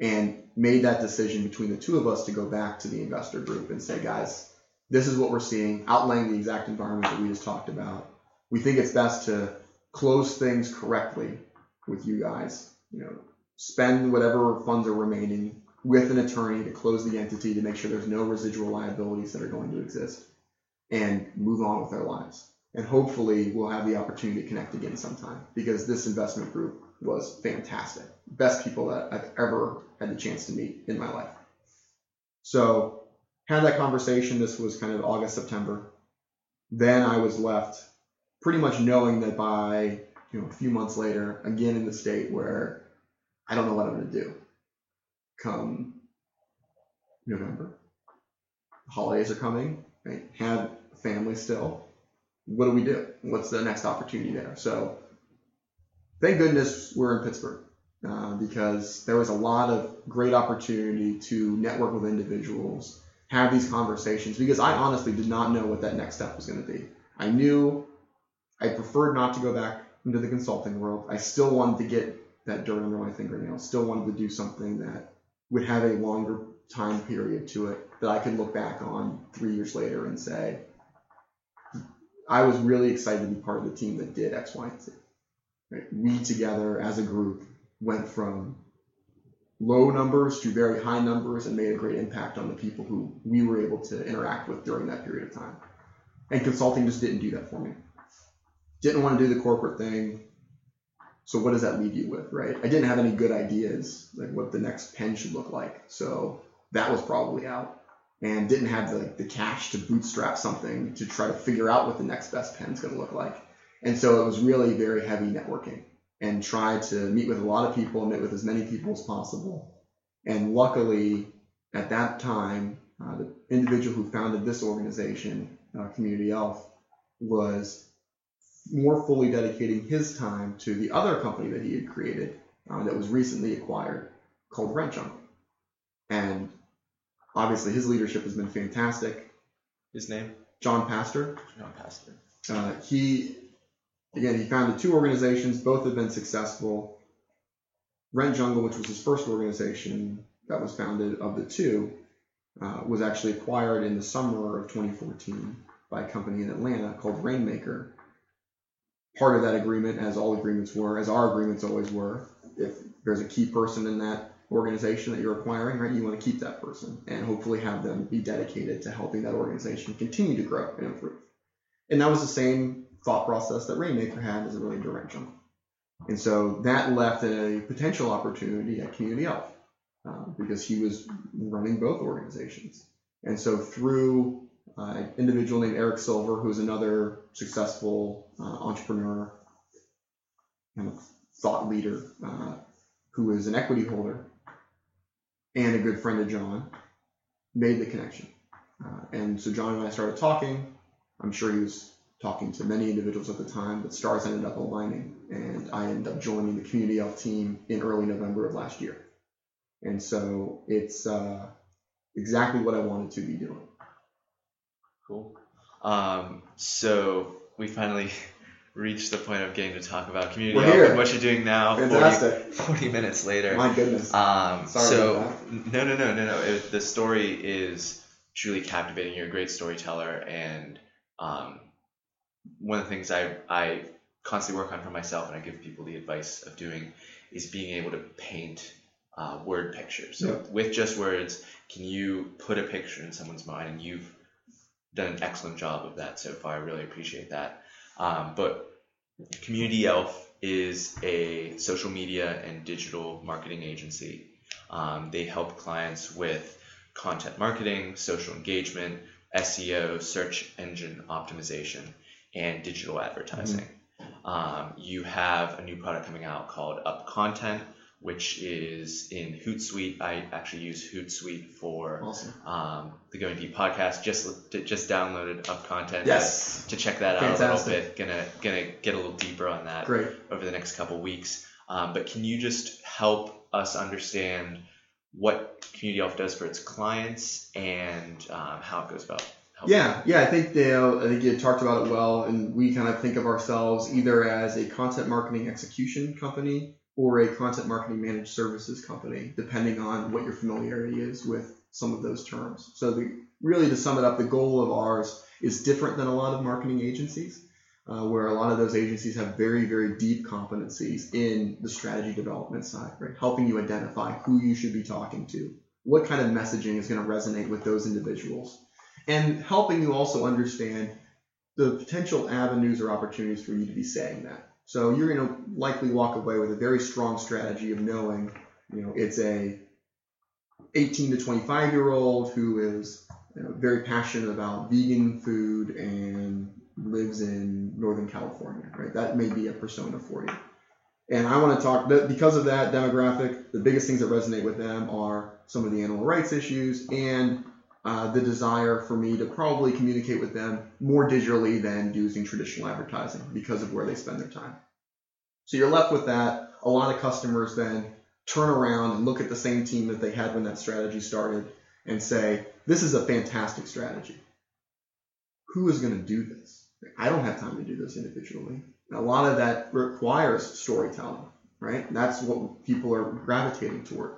And made that decision between the two of us to go back to the investor group and say, guys, this is what we're seeing, outlaying the exact environment that we just talked about. We think it's best to close things correctly with you guys. You know, spend whatever funds are remaining with an attorney to close the entity to make sure there's no residual liabilities that are going to exist and move on with our lives. And hopefully we'll have the opportunity to connect again sometime because this investment group was fantastic. Best people that I've ever had the chance to meet in my life. So had that conversation. This was kind of August, September. Then I was left pretty much knowing that by you know a few months later, again in the state where I don't know what I'm to do. Come November, holidays are coming. I have family still. What do we do? What's the next opportunity there? So thank goodness we're in Pittsburgh. Uh, because there was a lot of great opportunity to network with individuals, have these conversations, because I honestly did not know what that next step was going to be. I knew I preferred not to go back into the consulting world. I still wanted to get that dirt under my fingernails, still wanted to do something that would have a longer time period to it that I could look back on three years later and say, I was really excited to be part of the team that did X, Y, and Z. Right? We together as a group went from low numbers to very high numbers and made a great impact on the people who we were able to interact with during that period of time. And consulting just didn't do that for me. Didn't want to do the corporate thing. So what does that leave you with, right? I didn't have any good ideas like what the next pen should look like. So that was probably out. And didn't have the, the cash to bootstrap something to try to figure out what the next best pen's gonna look like. And so it was really very heavy networking and tried to meet with a lot of people, meet with as many people as possible. And luckily, at that time, uh, the individual who founded this organization, uh, Community Elf, was more fully dedicating his time to the other company that he had created uh, that was recently acquired called Jungle. And obviously, his leadership has been fantastic. His name? John Pastor, John Pastor. uh, he again he founded two organizations both have been successful rent jungle which was his first organization that was founded of the two uh, was actually acquired in the summer of 2014 by a company in atlanta called rainmaker part of that agreement as all agreements were as our agreements always were if there's a key person in that organization that you're acquiring right you want to keep that person and hopefully have them be dedicated to helping that organization continue to grow and improve and that was the same thought process that Rainmaker had as a really direct jump. And so that left a potential opportunity at Community Elf uh, because he was running both organizations. And so through uh, an individual named Eric Silver, who's another successful uh, entrepreneur and thought leader uh, who is an equity holder and a good friend of John, made the connection. Uh, and so John and I started talking. I'm sure he was talking to many individuals at the time, but stars ended up aligning, and I ended up joining the Community Elf team in early November of last year. And so it's uh, exactly what I wanted to be doing. Cool. Um, so we finally reached the point of getting to talk about community We're here. and what you're doing now. Fantastic. 40 minutes later. My goodness. Um, Sorry so no, no, no, no, no. It, the story is truly captivating. You're a great storyteller, and um, one of the things I I constantly work on for myself, and I give people the advice of doing, is being able to paint uh, word pictures. So Yeah. with just words, can you put a picture in someone's mind? And you've done an excellent job of that so far. I really appreciate that. Um, but Community Elf is a social media and digital marketing agency. Um, they help clients with content marketing, social engagement, SEO, search engine optimization, and digital advertising. Mm-hmm. Um, you have a new product coming out called Up Content, which is in Hootsuite. I actually use Hootsuite for awesome. um, the Going Deep podcast. Just just downloaded Up Content. Yes. To, to check that Fantastic. out a little bit. Gonna gonna get a little deeper on that. Great. Over the next couple weeks. Um, but can you just help us understand what Community Elf does for its clients and um, how it goes about? Yeah, yeah, I think Dale, I think you talked about it well, and we kind of think of ourselves either as a content marketing execution company or a content marketing managed services company, depending on what your familiarity is with some of those terms. So the, really, to sum it up, the goal of ours is different than a lot of marketing agencies, uh, where a lot of those agencies have very, very deep competencies in the strategy development side, right? Helping you identify who you should be talking to, what kind of messaging is going to resonate with those individuals and helping you also understand the potential avenues or opportunities for you to be saying that. So you're going to likely walk away with a very strong strategy of knowing, you know, it's a 18 to 25 year old who is you know, very passionate about vegan food and lives in Northern California, right? That may be a persona for you. And I want to talk because of that demographic. The biggest things that resonate with them are some of the animal rights issues and uh, the desire for me to probably communicate with them more digitally than using traditional advertising because of where they spend their time. So you're left with that. A lot of customers then turn around and look at the same team that they had when that strategy started and say, this is a fantastic strategy. Who is going to do this? I don't have time to do this individually. And a lot of that requires storytelling, right? That's what people are gravitating toward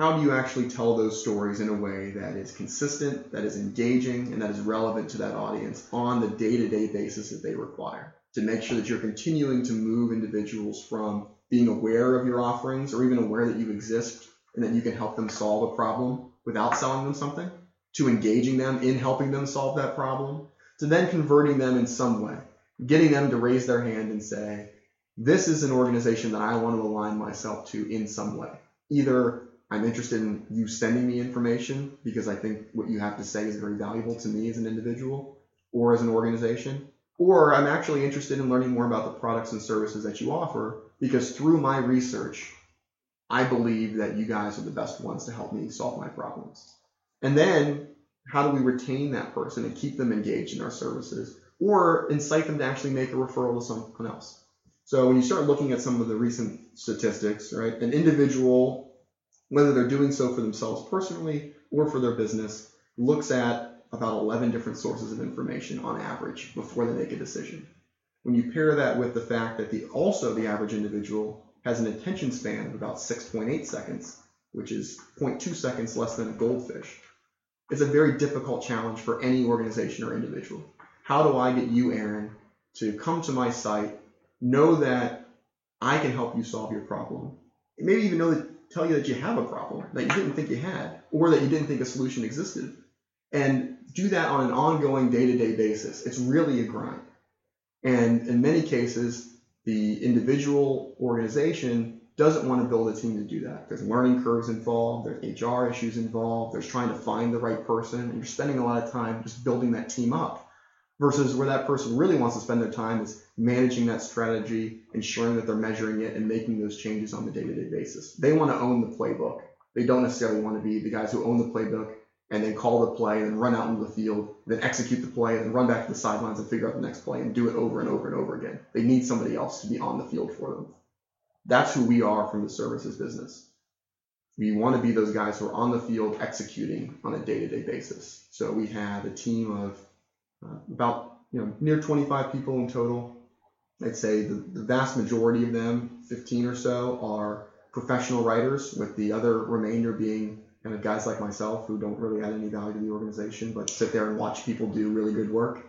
how do you actually tell those stories in a way that is consistent, that is engaging, and that is relevant to that audience on the day to day basis that they require to make sure that you're continuing to move individuals from being aware of your offerings or even aware that you exist and that you can help them solve a problem without selling them something to engaging them in helping them solve that problem to then converting them in some way, getting them to raise their hand and say, This is an organization that I want to align myself to in some way. Either I'm interested in you sending me information because I think what you have to say is very valuable to me as an individual or as an organization. Or I'm actually interested in learning more about the products and services that you offer because through my research, I believe that you guys are the best ones to help me solve my problems. And then how do we retain that person and keep them engaged in our services or incite them to actually make a referral to someone else? So when you start looking at some of the recent statistics, right, an individual whether they're doing so for themselves personally or for their business, looks at about 11 different sources of information on average before they make a decision. When you pair that with the fact that the also the average individual has an attention span of about 6.8 seconds, which is 0.2 seconds less than a goldfish, it's a very difficult challenge for any organization or individual. How do I get you, Aaron, to come to my site, know that I can help you solve your problem, maybe even know that tell you that you have a problem that you didn't think you had, or that you didn't think a solution existed. And do that on an ongoing day to day basis. It's really a grind. And in many cases, the individual organization doesn't want to build a team to do that. There's learning curves involved, there's HR issues involved, there's trying to find the right person, and you're spending a lot of time just building that team up versus where that person really wants to spend their time is managing that strategy, ensuring that they're measuring it and making those changes on the day-to-day basis. They want to own the playbook. They don't necessarily want to be the guys who own the playbook and then call the play and run out into the field, then execute the play and then run back to the sidelines and figure out the next play and do it over and over and over again. They need somebody else to be on the field for them. That's who we are from the services business. We want to be those guys who are on the field executing on a day-to-day basis. So we have a team of uh, about you know near 25 people in total. I'd say the, the vast majority of them, 15 or so, are professional writers, with the other remainder being kind of guys like myself who don't really add any value to the organization, but sit there and watch people do really good work.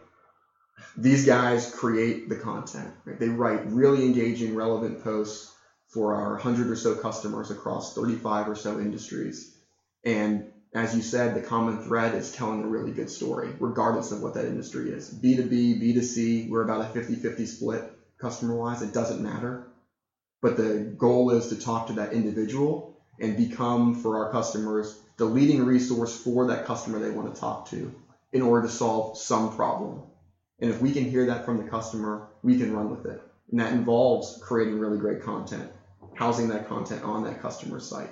These guys create the content. Right? They write really engaging, relevant posts for our 100 or so customers across 35 or so industries. And as you said, the common thread is telling a really good story, regardless of what that industry is. B2B, B2C, we're about a 50 50 split customer wise. It doesn't matter. But the goal is to talk to that individual and become, for our customers, the leading resource for that customer they want to talk to in order to solve some problem. And if we can hear that from the customer, we can run with it. And that involves creating really great content, housing that content on that customer site,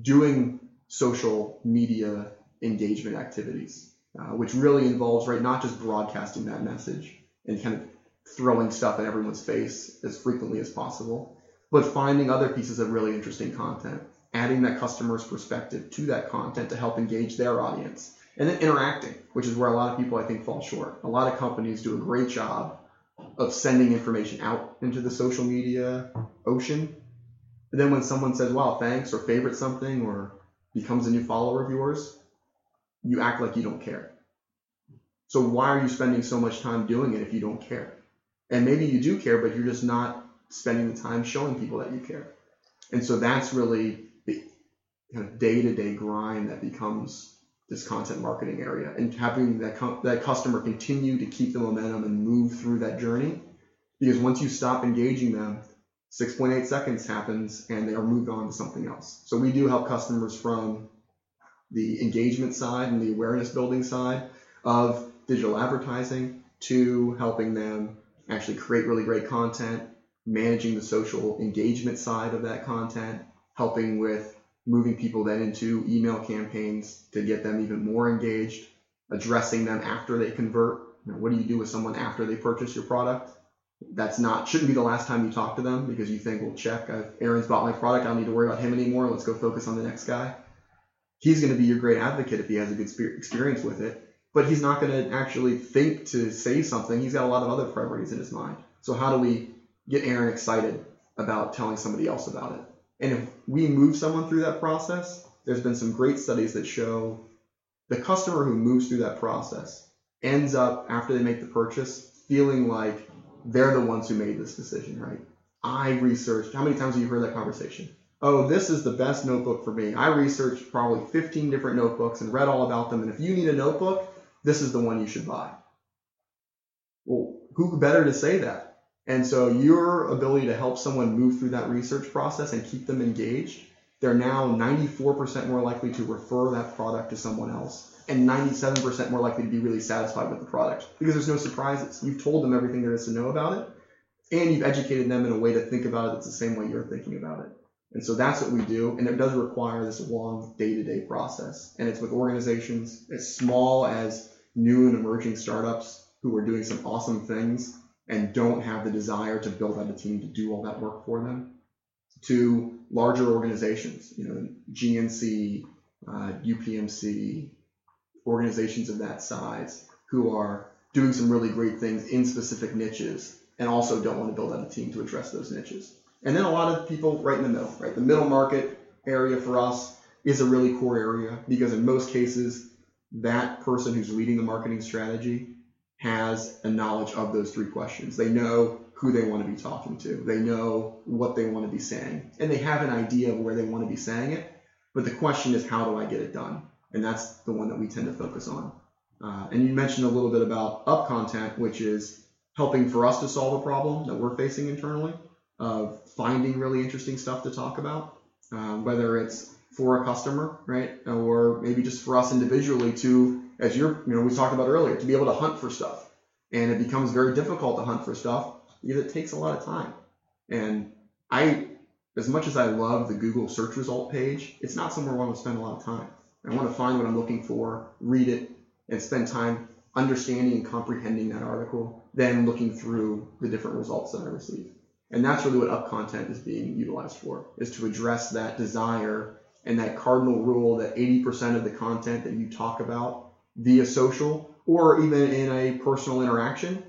doing social media engagement activities, uh, which really involves, right, not just broadcasting that message and kind of throwing stuff in everyone's face as frequently as possible, but finding other pieces of really interesting content, adding that customer's perspective to that content to help engage their audience, and then interacting, which is where a lot of people I think fall short. A lot of companies do a great job of sending information out into the social media ocean. But then when someone says, wow, thanks, or favorite something, or becomes a new follower of yours, you act like you don't care. So why are you spending so much time doing it if you don't care? And maybe you do care, but you're just not spending the time showing people that you care. And so that's really the kind of day-to-day grind that becomes this content marketing area. And having that that customer continue to keep the momentum and move through that journey. Because once you stop engaging them 6.8 seconds happens and they are moved on to something else. So we do help customers from the engagement side and the awareness building side of digital advertising to helping them actually create really great content managing the social engagement side of that content helping with moving people then into email campaigns to get them even more engaged, addressing them after they convert. You know, what do you do with someone after they purchase your product? That's not shouldn't be the last time you talk to them because you think, well, check, I've, Aaron's bought my product. I don't need to worry about him anymore. Let's go focus on the next guy. He's going to be your great advocate if he has a good experience with it, but he's not going to actually think to say something. He's got a lot of other priorities in his mind. So how do we get Aaron excited about telling somebody else about it? And if we move someone through that process, there's been some great studies that show the customer who moves through that process ends up, after they make the purchase, feeling like they're the ones who made this decision, right? I researched, how many times have you heard that conversation? Oh, this is the best notebook for me. I researched probably 15 different notebooks and read all about them. And if you need a notebook, this is the one you should buy. Well, who better to say that and so your ability to help someone move through that research process and keep them engaged, they're now 94% more likely to refer that product to someone else and 97% more likely to be really satisfied with the product because there's no surprises. You've told them everything there is to know about it and you've educated them in a way to think about it that's the same way you're thinking about it. And so that's what we do. And it does require this long day to day process. And it's with organizations as small as new and emerging startups who are doing some awesome things and don't have the desire to build out a team to do all that work for them, to larger organizations, you know, GNC, uh, UPMC, organizations of that size who are doing some really great things in specific niches and also don't want to build out a team to address those niches. And then a lot of people right in the middle, right? The middle market area for us is a really core area because in most cases, that person who's leading the marketing strategy has a knowledge of those three questions. They know who they want to be talking to. They know what they want to be saying. And they have an idea of where they want to be saying it. But the question is, how do I get it done? And that's the one that we tend to focus on. Uh, and you mentioned a little bit about up content, which is helping for us to solve a problem that we're facing internally of finding really interesting stuff to talk about, um, whether it's for a customer, right? Or maybe just for us individually to as you're, you know, we talked about earlier, to be able to hunt for stuff. And it becomes very difficult to hunt for stuff because it takes a lot of time. And I, as much as I love the Google search result page, it's not somewhere I want to spend a lot of time. I want to find what I'm looking for, read it, and spend time understanding and comprehending that article, then looking through the different results that I receive. And that's really what up content is being utilized for, is to address that desire and that cardinal rule that 80% of the content that you talk about via social or even in a personal interaction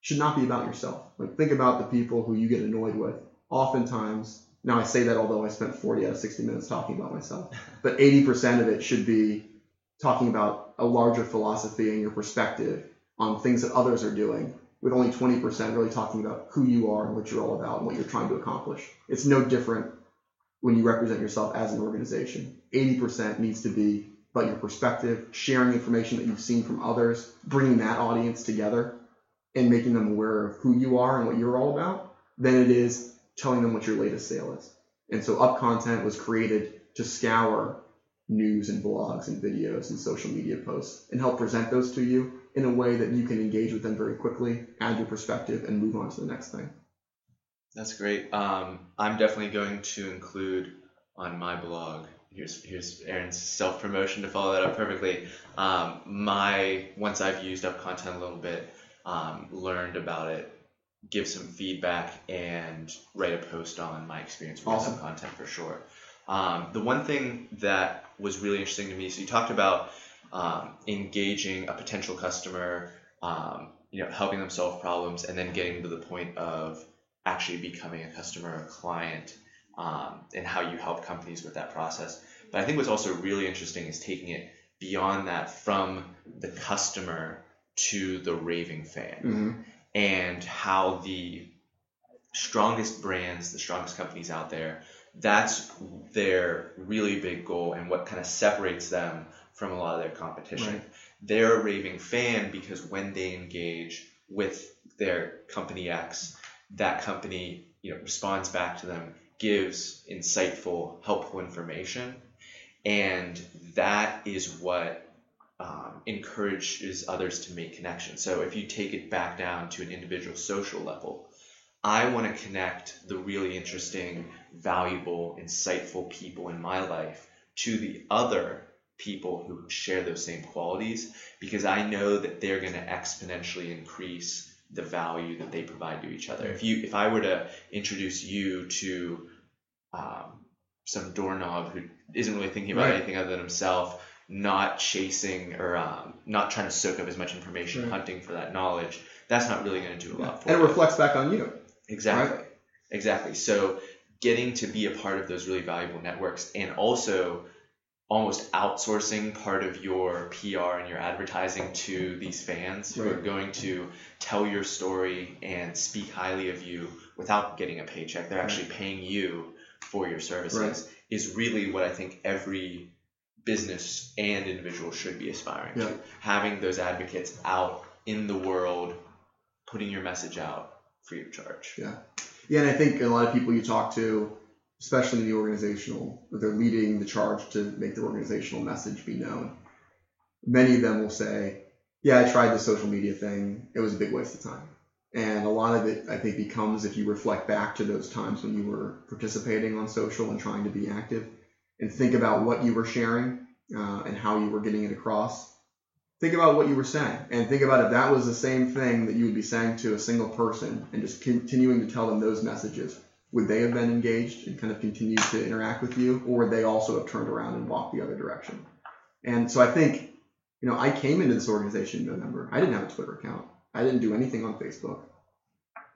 should not be about yourself. Like think about the people who you get annoyed with. Oftentimes, now I say that although I spent 40 out of 60 minutes talking about myself, but 80% of it should be talking about a larger philosophy and your perspective on things that others are doing, with only 20% really talking about who you are and what you're all about and what you're trying to accomplish. It's no different when you represent yourself as an organization. 80% needs to be about your perspective, sharing information that you've seen from others, bringing that audience together, and making them aware of who you are and what you're all about, than it is telling them what your latest sale is. And so Up Content was created to scour news and blogs and videos and social media posts and help present those to you in a way that you can engage with them very quickly, add your perspective, and move on to the next thing. That's great. Um, I'm definitely going to include on my blog. Here's here's Aaron's self promotion to follow that up perfectly. Um, my once I've used up content a little bit, um, learned about it, give some feedback, and write a post on my experience with Awesome. up content for sure. Um, the one thing that was really interesting to me, so you talked about um, engaging a potential customer, um, you know, helping them solve problems, and then getting to the point of actually becoming a customer or client, um, and how you help companies with that process. But I think what's also really interesting is taking it beyond that from the customer to the raving fan Mm-hmm. and how the strongest brands, the strongest companies out there, that's their really big goal and what kind of separates them from a lot of their competition. Right. They're a raving fan because when they engage with their company X, that company you know responds back to them, gives insightful, helpful information, and that is what um, encourages others to make connections. So if you take it back down to an individual social level, I want to connect the really interesting, valuable, insightful people in my life to the other people who share those same qualities because I know that they're going to exponentially increase the value that they provide to each other. If you if I were to introduce you to um, some doorknob who isn't really thinking about Right. anything other than himself, not chasing or um, not trying to soak up as much information, Right. hunting for that knowledge, that's not really going to do a lot for And it you. reflects back on you. Exactly. Exactly. So getting to be a part of those really valuable networks and also almost outsourcing part of your PR and your advertising to these fans who are going to tell your story and speak highly of you without getting a paycheck. They're actually paying you for your services Right. is really what I think every business and individual should be aspiring Yeah. to. Having those advocates out in the world, putting your message out free of charge. Yeah. Yeah, and I think a lot of people you talk to, especially in the organizational, they're leading the charge to make their organizational message be known. Many of them will say, "Yeah, I tried the social media thing. It was a big waste of time." And a lot of it, I think, becomes if you reflect back to those times when you were participating on social and trying to be active, and think about what you were sharing uh, and how you were getting it across. Think about what you were saying, and think about if that was the same thing that you would be saying to a single person, and just continuing to tell them those messages. Would they have been engaged and kind of continued to interact with you, or would they also have turned around and walked the other direction? And so I think, you know, I came into this organization in November. I didn't have a Twitter account. I didn't do anything on Facebook,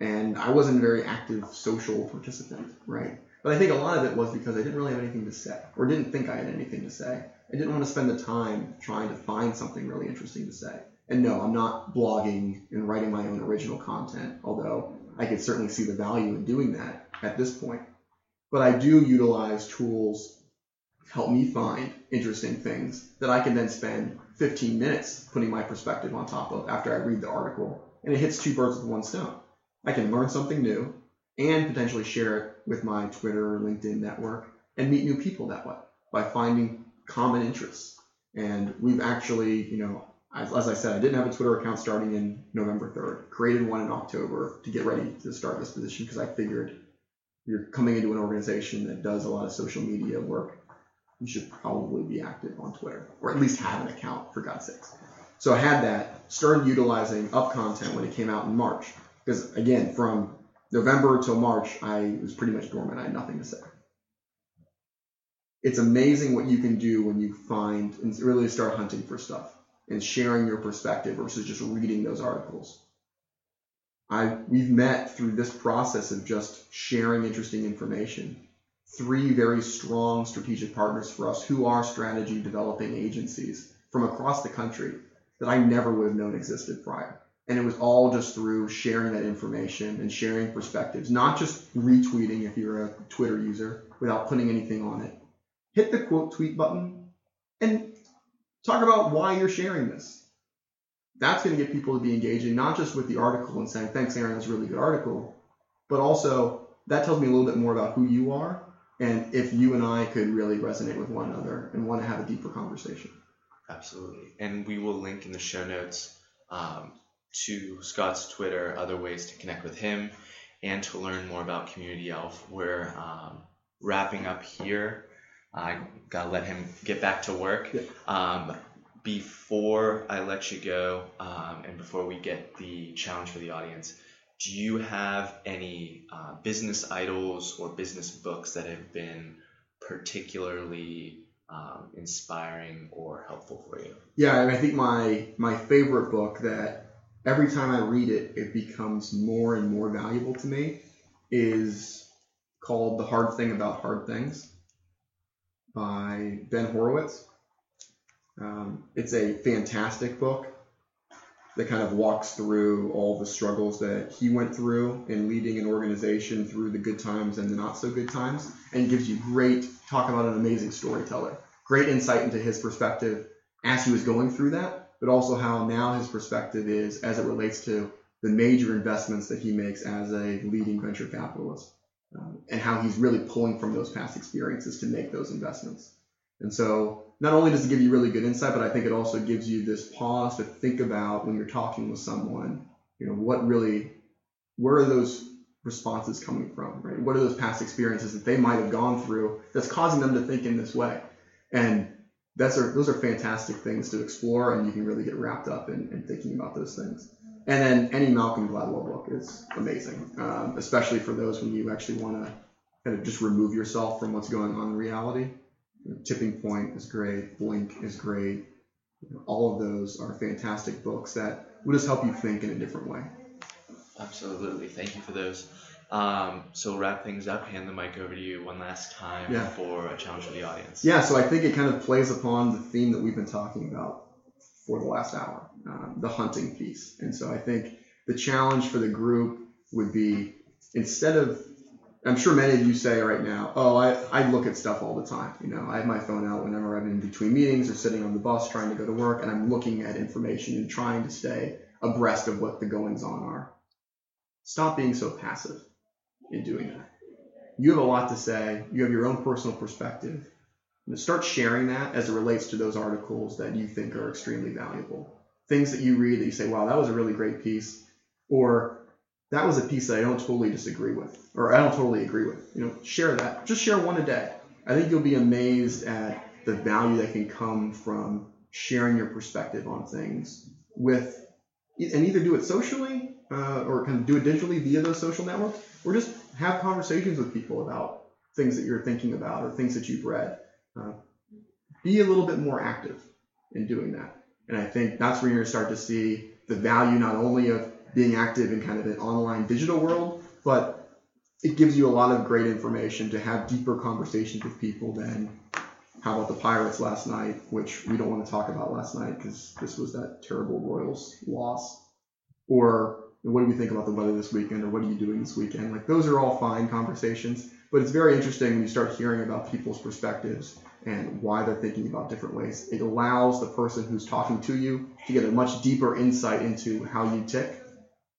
and I wasn't a very active social participant, right? But I think a lot of it was because I didn't really have anything to say, or didn't think I had anything to say. I didn't want to spend the time trying to find something really interesting to say. And no, I'm not blogging and writing my own original content, although I could certainly see the value in doing that at this point. But I do utilize tools to help me find interesting things that I can then spend 15 minutes putting my perspective on top of after I read the article. And it hits two birds with one stone. I can learn something new and potentially share it with my Twitter or LinkedIn network and meet new people that way by finding common interests. And we've actually, you know, as, as I said, I didn't have a Twitter account starting in November 3rd. Created one in October to get ready to start this position because I figured you're coming into an organization that does a lot of social media work. You should probably be active on Twitter or at least have an account for God's sakes. So I had that, started utilizing up content when it came out in March. Because again, from November till March, I was pretty much dormant. I had nothing to say. It's amazing what you can do when you find and really start hunting for stuff and sharing your perspective versus just reading those articles. I we've met through this process of just sharing interesting information. Three very strong strategic partners for us who are strategy developing agencies from across the country that I never would have known existed prior. And it was all just through sharing that information and sharing perspectives, not just retweeting if you're a Twitter user without putting anything on it. Hit the quote tweet button and talk about why you're sharing this. That's going to get people to be engaging, not just with the article and saying, thanks, Aaron, that's a really good article, but also that tells me a little bit more about who you are and if you and I could really resonate with one another and want to have a deeper conversation. Absolutely. And we will link in the show notes um, to Scott's Twitter, other ways to connect with him, and to learn more about Community Elf. We're um, wrapping up here. I gotta let him get back to work. Yeah. Um, before I let you go, um, and before we get the challenge for the audience, do you have any uh, business idols or business books that have been particularly um, inspiring or helpful for you? Yeah, and I think my my favorite book that every time I read it, it becomes more and more valuable to me is called The Hard Thing About Hard Things by Ben Horowitz. Um, it's a fantastic book that kind of walks through all the struggles that he went through in leading an organization through the good times and the not so good times, and gives you great talk about an amazing storyteller, great insight into his perspective as he was going through that, but also how now his perspective is as it relates to the major investments that he makes as a leading venture capitalist, um, and how he's really pulling from those past experiences to make those investments. And so not only does it give you really good insight, but I think it also gives you this pause to think about when you're talking with someone, you know, what really, where are those responses coming from, right? What are those past experiences that they might have gone through that's causing them to think in this way? And that's are, those are fantastic things to explore, and you can really get wrapped up in, in thinking about those things. And then any Malcolm Gladwell book is amazing, um, especially for those when you actually want to kind of just remove yourself from what's going on in reality. You know, Tipping Point is great, Blink is great. You know, all of those are fantastic books that will just help you think in a different way. Absolutely. Thank you for those. Um, so we'll wrap things up. Hand the mic over to you one last time Yeah. for a challenge for the audience. Yeah, so I think it kind of plays upon the theme that we've been talking about for the last hour, um, the hunting piece. And so I think the challenge for the group would be instead of, I'm sure many of you say right now, oh, I, I look at stuff all the time. You know, I have my phone out whenever I'm in between meetings or sitting on the bus trying to go to work, and I'm looking at information and trying to stay abreast of what the goings on are. Stop being so passive in doing that. You have a lot to say. You have your own personal perspective. Know, start sharing that as it relates to those articles that you think are extremely valuable. Things that you read that you say, wow, that was a really great piece, or that was a piece that I don't totally disagree with, or I don't totally agree with. You know, share that. Just share one a day. I think you'll be amazed at the value that can come from sharing your perspective on things with, and either do it socially uh, or kind of do it digitally via those social networks, or just have conversations with people about things that you're thinking about or things that you've read. Uh, be a little bit more active in doing that. And I think that's where you're going to start to see the value not only of being active in kind of an online digital world, but it gives you a lot of great information to have deeper conversations with people than how about the Pirates last night, which we don't want to talk about last night because this was that terrible Royals loss. Or what do we think about the weather this weekend, or what are you doing this weekend? Like those are all fine conversations, but it's very interesting when you start hearing about people's perspectives and why they're thinking about different ways. It allows the person who's talking to you to get a much deeper insight into how you tick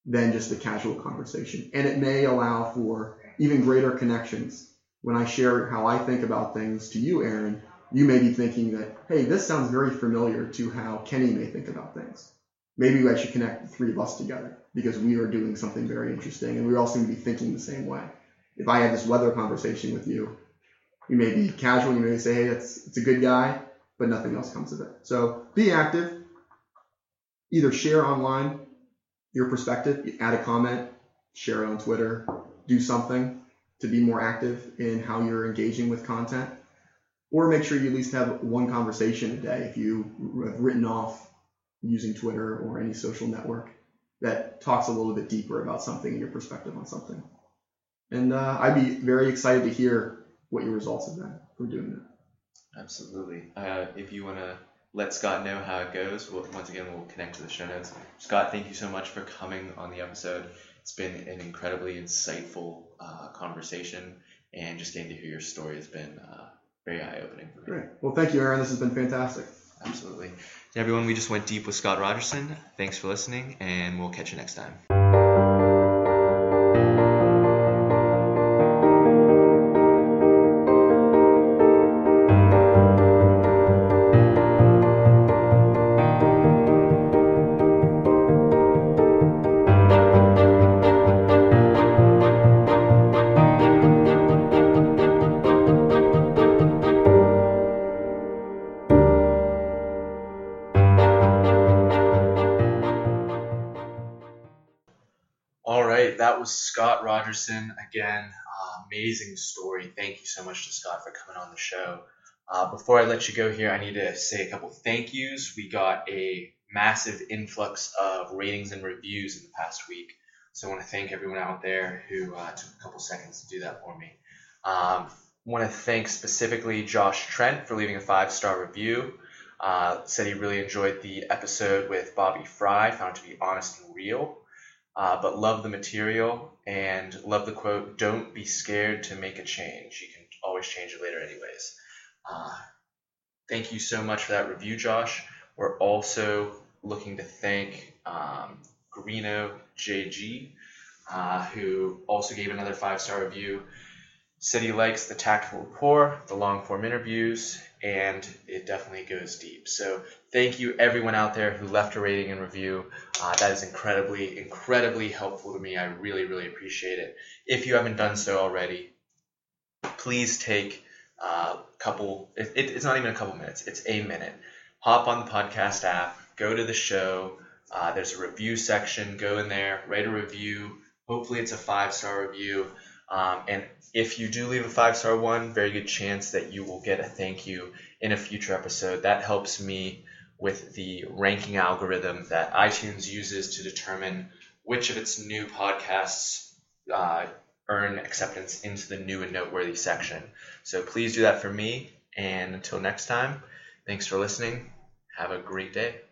than just a casual conversation. And it may allow for even greater connections. When I share how I think about things to you, Aaron, you may be thinking that, hey, this sounds very familiar to how Kenny may think about things. Maybe we should connect the three of us together because we are doing something very interesting and we all seem to be thinking the same way. If I had this weather conversation with you, you may be casual, you may say, hey, it's, it's a good guy, but nothing else comes of it. So be active. Either share online your perspective, add a comment, share it on Twitter, do something to be more active in how you're engaging with content, or make sure you at least have one conversation a day if you have written off using Twitter or any social network that talks a little bit deeper about something and your perspective on something. And uh, I'd be very excited to hear what your results have been from doing that. Absolutely. Uh, if you want to let Scott know how it goes, we'll, once again, we'll connect to the show notes. Scott, thank you so much for coming on the episode. It's been an incredibly insightful uh, conversation, and just getting to hear your story has been uh, very eye opening for me. Great. Well, thank you, Aaron. This has been fantastic. Absolutely. And everyone, we just went deep with Scott Rogerson. Thanks for listening, and we'll catch you next time. Was Scott Rogerson again. Uh, amazing story. Thank you so much to Scott for coming on the show. Uh, before I let you go here, I need to say a couple thank yous. We got a massive influx of ratings and reviews in the past week, so I want to thank everyone out there who uh, took a couple seconds to do that for me. Um, want to thank specifically Josh Trent for leaving a five star review. Uh, said he really enjoyed the episode with Bobby Fry, found to be honest and real uh, but love the material and love the quote don't be scared to make a change. You can always change it later anyways. Uh, thank you so much for that review josh. We're also looking to thank um, Greeno jg uh, who also gave another five star review. Said he likes the tactful rapport the long form interviews and it definitely goes deep so thank you everyone out there who left a rating and review uh, that is incredibly, incredibly helpful to me. I really, really appreciate it. If you haven't done so already, please take a couple, it, it, it's not even a couple minutes, it's a minute. Hop on the podcast app, go to the show. Uh, there's a review section. Go in there, write a review. Hopefully, it's a five star review. Um, and if you do leave a five star one, very good chance that you will get a thank you in a future episode. That helps me with the ranking algorithm that iTunes uses to determine which of its new podcasts uh, earn acceptance into the new and noteworthy section. So please do that for me. And until next time, thanks for listening. Have a great day.